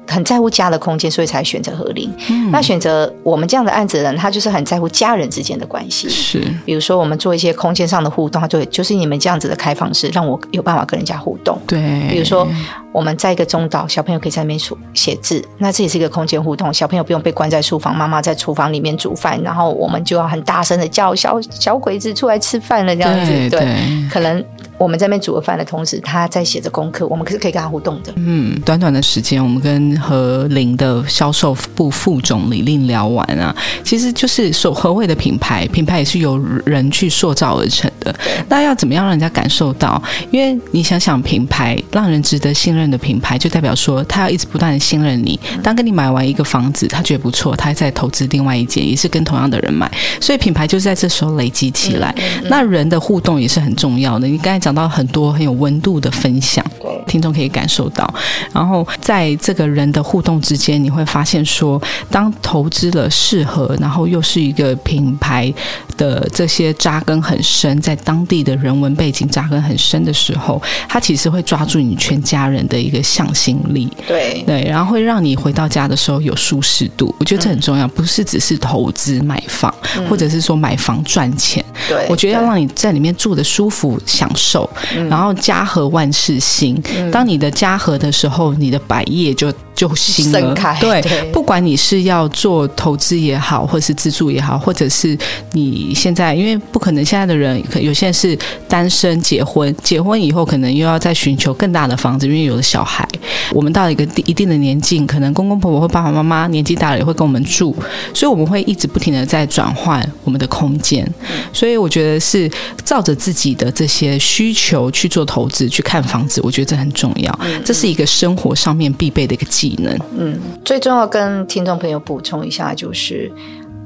很在乎家的空间，所以才选择合龄。那选择我们这样的案子的人，他就是很在乎家人之间的关系。是，比如说我们做一些空间上的互动，他就就是你们这样子的开放式，让我有办法跟人家互动。对，比如说我们在一个中岛，小朋友可以在那边写写字，那这也是一个空间互动。小朋友不用被关在书房，妈妈在厨房里面煮饭，然后我们就要很大声的叫 小小鬼子出来吃饭了，这样子。对，可能。我们在那边煮了饭的同时，他在写着功课，我们可是可以跟他互动的。嗯，短短的时间，我们跟和林的销售部副总李令聊完啊，其实就是所何谓的品牌，品牌也是由人去塑造而成的。那要怎么样让人家感受到？因为你想想，品牌让人值得信任的品牌，就代表说他要一直不断的信任你。当跟你买完一个房子，他觉得不错，他还在投资另外一间，也是跟同样的人买，所以品牌就是在这时候累积起来。那人的互动也是很重要的。你刚才。讲到很多很有温度的分享，听众可以感受到。然后在这个人的互动之间，你会发现说，当投资了适合，然后又是一个品牌的这些扎根很深，在当地的人文背景扎根很深的时候，它其实会抓住你全家人的一个向心力。对对，然后会让你回到家的时候有舒适度。我觉得这很重要，不是只是投资买房，或者是说买房赚钱。对，我觉得要让你在里面住的舒服、享受。然后家和万事兴。当你的家和的时候，你的百业就。就行了，对，不管你是要做投资也好，或是自住也好，或者是你现在，因为不可能现在的人，可有些人是单身结婚，结婚以后可能又要再寻求更大的房子，因为有了小孩，我们到了一个一定的年纪，可能公公婆婆或爸爸妈妈年纪大了也会跟我们住，所以我们会一直不停的在转换我们的空间，所以我觉得是照着自己的这些需求去做投资，去看房子，我觉得这很重要，这是一个生活上面必备的一个技技能。嗯，最重要跟听众朋友补充一下，就是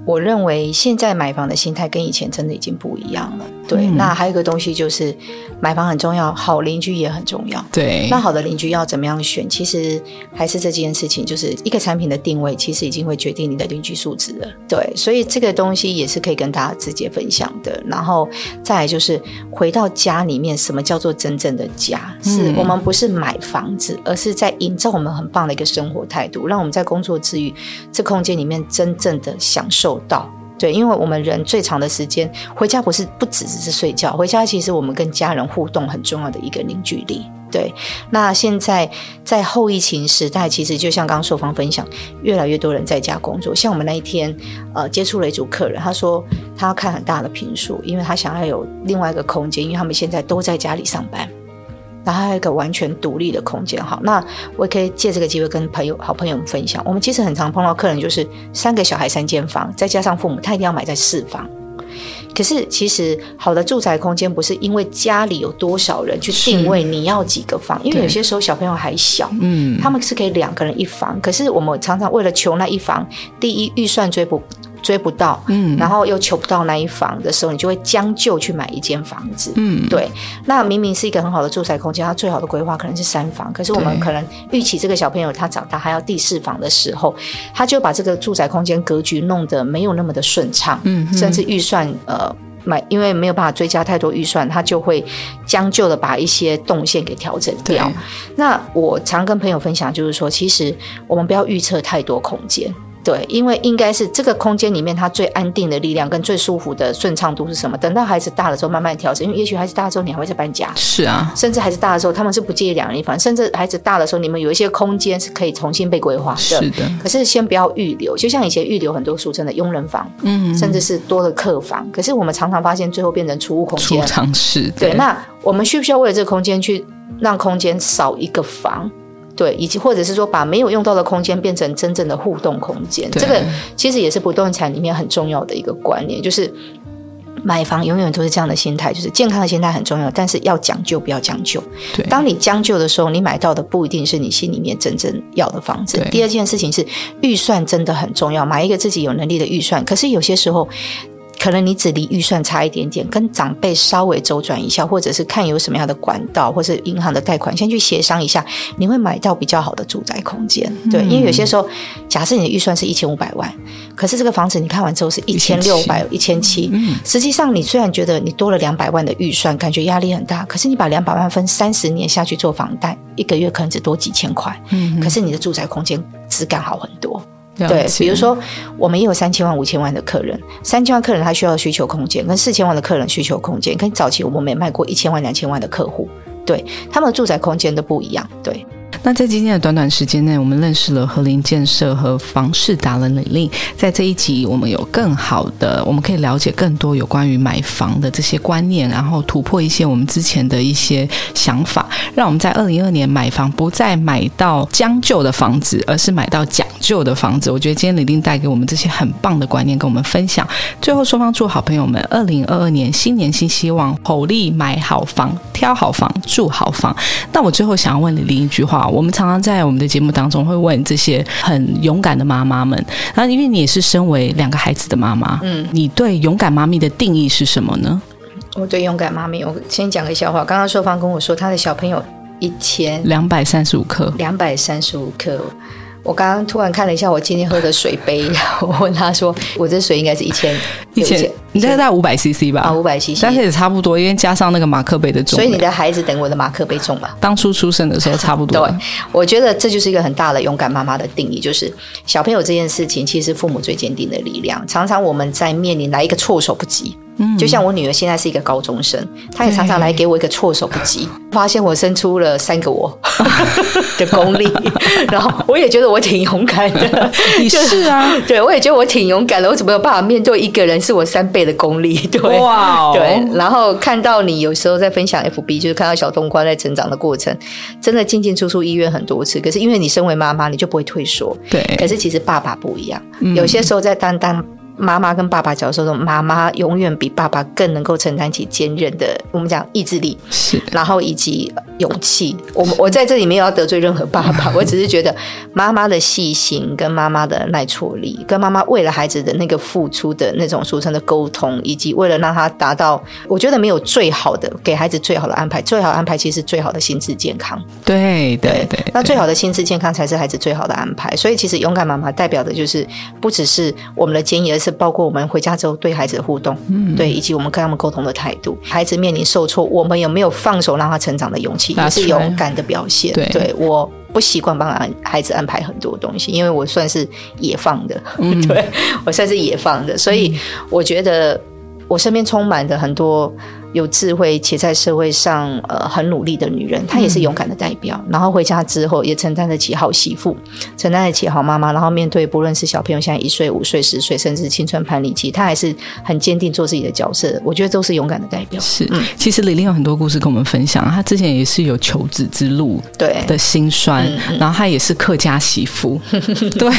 我认为现在买房的心态跟以前真的已经不一样了。对，那还有一个东西就是。买房很重要，好邻居也很重要。对，那好的邻居要怎么样选？其实还是这件事情，就是一个产品的定位，其实已经会决定你的邻居素质了。对，所以这个东西也是可以跟大家直接分享的。然后再来就是回到家里面，什么叫做真正的家？是我们不是买房子，而是在营造我们很棒的一个生活态度，让我们在工作之余，这空间里面真正的享受到。对，因为我们人最长的时间回家不是不只只是睡觉，回家其实我们跟家人互动很重要的一个凝聚力。对，那现在在后疫情时代，其实就像刚刚受方分享，越来越多人在家工作。像我们那一天，呃，接触了一组客人，他说他要看很大的平数，因为他想要有另外一个空间，因为他们现在都在家里上班。然后还有一个完全独立的空间，好，那我也可以借这个机会跟朋友、好朋友们分享。我们其实很常碰到客人，就是三个小孩三间房，再加上父母，他一定要买在四房。可是其实好的住宅空间不是因为家里有多少人去定位你要几个房，因为有些时候小朋友还小，嗯，他们是可以两个人一房。可是我们常常为了求那一房，第一预算追不。追不到，嗯，然后又求不到那一房的时候，你就会将就去买一间房子，嗯，对。那明明是一个很好的住宅空间，它最好的规划可能是三房，可是我们可能预期这个小朋友他长大还要第四房的时候，他就把这个住宅空间格局弄得没有那么的顺畅，嗯，甚至预算呃买，因为没有办法追加太多预算，他就会将就的把一些动线给调整掉。那我常跟朋友分享，就是说，其实我们不要预测太多空间。对，因为应该是这个空间里面它最安定的力量跟最舒服的顺畅度是什么？等到孩子大了之后慢慢调整，因为也许孩子大了之后你还会再搬家，是啊，甚至孩子大的时候他们是不介意两人一房，甚至孩子大的时候你们有一些空间是可以重新被规划的。是的。可是先不要预留，就像以前预留很多俗称的佣人房，嗯，甚至是多的客房。可是我们常常发现最后变成储物空间、储藏室。对，那我们需不需要为了这个空间去让空间少一个房？对，以及或者是说把没有用到的空间变成真正的互动空间，这个其实也是不动产里面很重要的一个观念，就是买房永远都是这样的心态，就是健康的心态很重要，但是要讲究不要将就。对，当你将就的时候，你买到的不一定是你心里面真正要的房子。第二件事情是预算真的很重要，买一个自己有能力的预算。可是有些时候。可能你只离预算差一点点，跟长辈稍微周转一下，或者是看有什么样的管道，或是银行的贷款，先去协商一下，你会买到比较好的住宅空间。对，因为有些时候，假设你的预算是一千五百万，可是这个房子你看完之后是一千六百、一千七，实际上你虽然觉得你多了两百万的预算，感觉压力很大，可是你把两百万分三十年下去做房贷，一个月可能只多几千块，嗯，可是你的住宅空间质感好很多。对，比如说我们也有三千万、五千万的客人，三千万客人他需要需求空间，跟四千万的客人需求空间，跟早期我们没卖过一千万、两千万的客户，对他们的住宅空间都不一样，对。那在今天的短短时间内，我们认识了和林建设和房市达人李令。在这一集，我们有更好的，我们可以了解更多有关于买房的这些观念，然后突破一些我们之前的一些想法，让我们在二零二年买房不再买到将就的房子，而是买到讲究的房子。我觉得今天李丁带给我们这些很棒的观念跟我们分享。最后，双方祝好朋友们二零二二年新年新希望，口力买好房，挑好房，住好房。那我最后想要问李玲一句话。我们常常在我们的节目当中会问这些很勇敢的妈妈们，然后因为你也是身为两个孩子的妈妈，嗯，你对勇敢妈咪的定义是什么呢？我对勇敢妈咪，我先讲个笑话。刚刚硕芳跟我说，他的小朋友一千两百三十五克，两百三十五克。我刚刚突然看了一下我今天喝的水杯，我问他说：“我这水应该是一千一千，你这个大概五百 CC 吧？啊，五百 CC，但是也差不多，因为加上那个马克杯的重。所以你的孩子等我的马克杯重吧？当初出生的时候差不多。对，我觉得这就是一个很大的勇敢妈妈的定义，就是小朋友这件事情，其实父母最坚定的力量。常常我们在面临来一个措手不及。就像我女儿现在是一个高中生，她也常常来给我一个措手不及，发现我生出了三个我 的功力，然后我也觉得我挺勇敢的。你是啊，对我也觉得我挺勇敢的。我怎么有办法面对一个人是我三倍的功力？对，哇，对。然后看到你有时候在分享 FB，就是看到小冬瓜在成长的过程，真的进进出出医院很多次。可是因为你身为妈妈，你就不会退缩。对。可是其实爸爸不一样，有些时候在当当。妈妈跟爸爸角色中，妈妈永远比爸爸更能够承担起坚韧的，我们讲意志力，是，然后以及勇气。我我在这里没有要得罪任何爸爸，我只是觉得妈妈的细心跟妈妈的耐挫力，跟妈妈为了孩子的那个付出的那种俗称的沟通，以及为了让他达到，我觉得没有最好的给孩子最好的安排，最好安排其实最好的心智健康。对对对，那最好的心智健康才是孩子最好的安排。所以其实勇敢妈妈代表的就是不只是我们的建议，而是。包括我们回家之后对孩子的互动，嗯，对，以及我们跟他们沟通的态度，孩子面临受挫，我们有没有放手让他成长的勇气，也是勇敢的表现。对，我不习惯帮孩子安排很多东西，因为我算是野放的，对我算是野放的，所以我觉得我身边充满的很多。有智慧且在社会上呃很努力的女人，她也是勇敢的代表。然后回家之后也承担得起好媳妇，承担得起好妈妈。然后面对不论是小朋友现在一岁、五岁、十岁，甚至青春叛逆期，她还是很坚定做自己的角色。我觉得都是勇敢的代表。是，其实李玲有很多故事跟我们分享。她之前也是有求子之路对的辛酸，然后她也是客家媳妇。对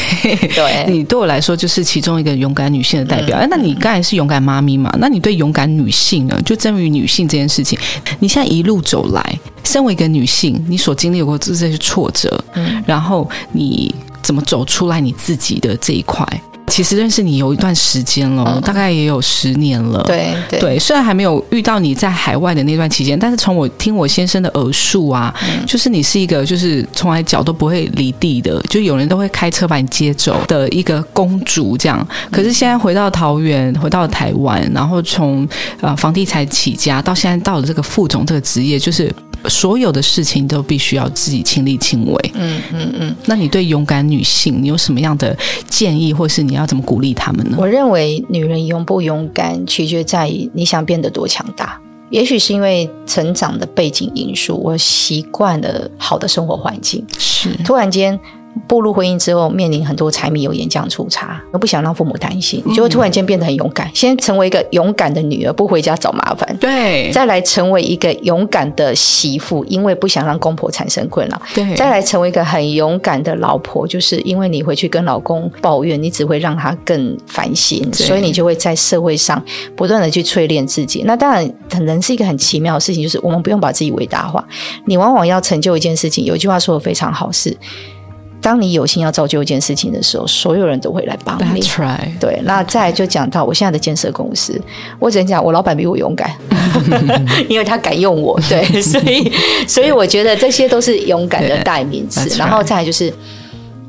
对，你对我来说就是其中一个勇敢女性的代表。哎，那你刚才是勇敢妈咪嘛？那你对勇敢女性呢？就真于。女性这件事情，你现在一路走来，身为一个女性，你所经历过这些挫折，嗯，然后你怎么走出来你自己的这一块？其实认识你有一段时间了，大概也有十年了。对对，虽然还没有遇到你在海外的那段期间，但是从我听我先生的耳述啊，就是你是一个就是从来脚都不会离地的，就有人都会开车把你接走的一个公主这样。可是现在回到桃园，回到台湾，然后从呃房地产起家到现在到了这个副总这个职业，就是所有的事情都必须要自己亲力亲为。嗯嗯嗯。那你对勇敢女性，你有什么样的建议，或是你要怎么鼓励她们呢？我认为女人勇不勇敢，取决在于你想变得多强大。也许是因为成长的背景因素，我习惯了好的生活环境，是突然间。步入婚姻之后，面临很多柴米油盐酱醋茶，我不想让父母担心，你就会突然间变得很勇敢。先成为一个勇敢的女儿，不回家找麻烦；对，再来成为一个勇敢的媳妇，因为不想让公婆产生困扰；对，再来成为一个很勇敢的老婆，就是因为你回去跟老公抱怨，你只会让他更烦心，所以你就会在社会上不断的去淬炼自己。那当然，可能是一个很奇妙的事情，就是我们不用把自己伟大化。你往往要成就一件事情，有一句话说的非常好，是。当你有心要造就一件事情的时候，所有人都会来帮你。对，那再就讲到我现在的建设公司，我只能讲我老板比我勇敢，因为他敢用我。对，所以所以我觉得这些都是勇敢的代名词。然后再就是，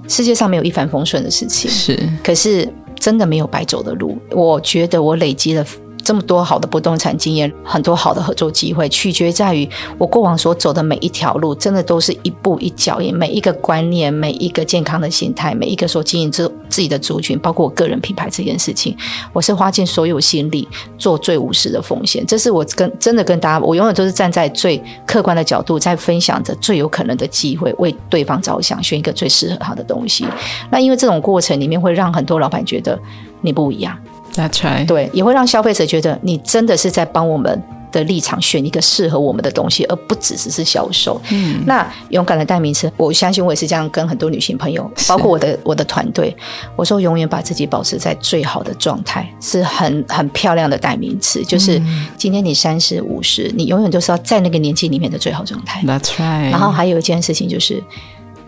世界上没有一帆风顺的事情，是，可是真的没有白走的路。我觉得我累积了。这么多好的不动产经验，很多好的合作机会，取决在于我过往所走的每一条路，真的都是一步一脚印，每一个观念，每一个健康的心态，每一个所经营自自己的族群，包括我个人品牌这件事情，我是花尽所有心力做最无私的奉献。这是我跟真的跟大家，我永远都是站在最客观的角度，在分享着最有可能的机会，为对方着想，选一个最适合他的东西。那因为这种过程里面，会让很多老板觉得你不一样。That's right。对，也会让消费者觉得你真的是在帮我们的立场选一个适合我们的东西，而不只是是销售。嗯，那勇敢的代名词，我相信我也是这样跟很多女性朋友，包括我的我的团队，我说永远把自己保持在最好的状态，是很很漂亮的代名词。就是今天你三十五十，你永远都是要在那个年纪里面的最好状态。That's right。然后还有一件事情就是。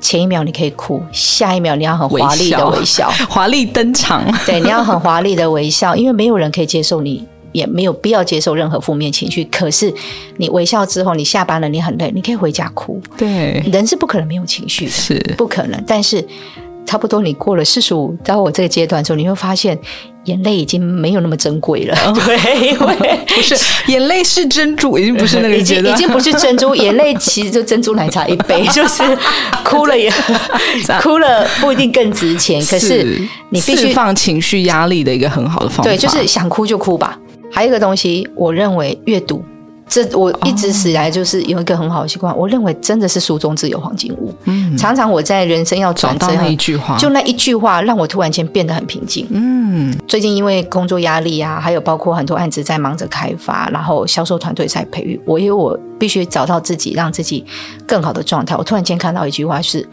前一秒你可以哭，下一秒你要很华丽的微笑，华丽登场。对，你要很华丽的微笑，因为没有人可以接受你，也没有必要接受任何负面情绪。可是你微笑之后，你下班了，你很累，你可以回家哭。对，人是不可能没有情绪的，是不可能。但是差不多你过了四十五到我这个阶段之后，你会发现。眼泪已经没有那么珍贵了，对，因为 不是眼泪是珍珠，已经不是那个已经，已经不是珍珠，眼泪其实就珍珠奶茶一杯，就是哭了也哭了不一定更值钱，可是你必须放情绪压力的一个很好的方法，对，就是想哭就哭吧。还有一个东西，我认为阅读。这我一直以来就是有一个很好的习惯，我认为真的是书中自有黄金屋。嗯，常常我在人生要转折那一句话，就那一句话让我突然间变得很平静。嗯，最近因为工作压力啊，还有包括很多案子在忙着开发，然后销售团队在培育，我因为我必须找到自己，让自己更好的状态。我突然间看到一句话是：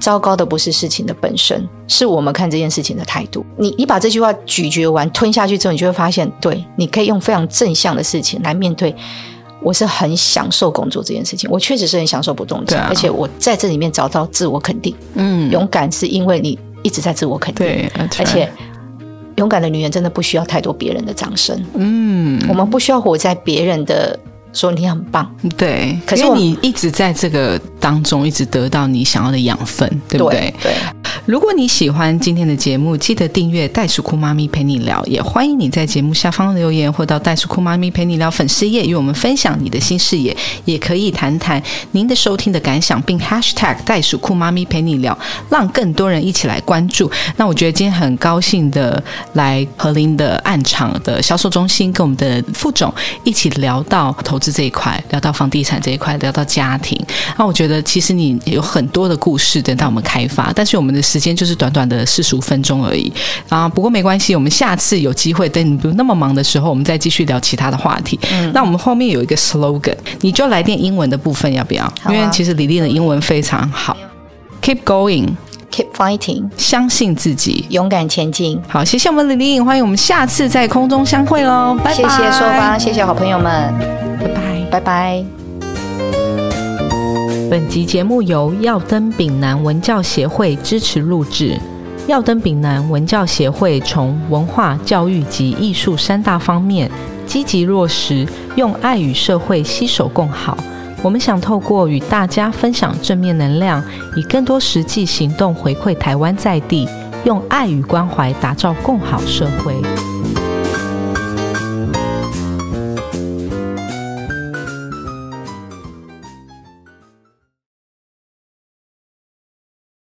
糟糕的不是事情的本身，是我们看这件事情的态度。你你把这句话咀嚼完吞下去之后，你就会发现，对，你可以用非常正向的事情来面对。我是很享受工作这件事情，我确实是很享受不动产，而且我在这里面找到自我肯定。嗯，勇敢是因为你一直在自我肯定，对，而且勇敢的女人真的不需要太多别人的掌声。嗯，我们不需要活在别人的。说你很棒，对，可是你一直在这个当中，一直得到你想要的养分，对不对？对。如果你喜欢今天的节目，记得订阅袋鼠酷妈咪陪你聊，也欢迎你在节目下方留言，或到袋鼠酷妈咪陪你聊粉丝页与我们分享你的新视野，也可以谈谈您的收听的感想，并 hashtag 袋鼠酷妈咪陪你聊，让更多人一起来关注。那我觉得今天很高兴的来和林的暗场的销售中心，跟我们的副总一起聊到投。资这一块聊到房地产这一块，聊到家庭，那我觉得其实你有很多的故事等待我们开发，但是我们的时间就是短短的四十五分钟而已啊。不过没关系，我们下次有机会，等你不那么忙的时候，我们再继续聊其他的话题。嗯那我们后面有一个 slogan，你就来电英文的部分要不要？因为其实李丽的英文非常好。Keep going，keep fighting，相信自己，勇敢前进。好，谢谢我们李丽，欢迎我们下次在空中相会喽！拜拜，谢谢说吧，谢谢好朋友们。拜拜拜拜。本集节目由耀登丙南文教协会支持录制。耀登丙南文教协会从文化、教育及艺术三大方面积极落实，用爱与社会携手共好。我们想透过与大家分享正面能量，以更多实际行动回馈台湾在地，用爱与关怀打造共好社会。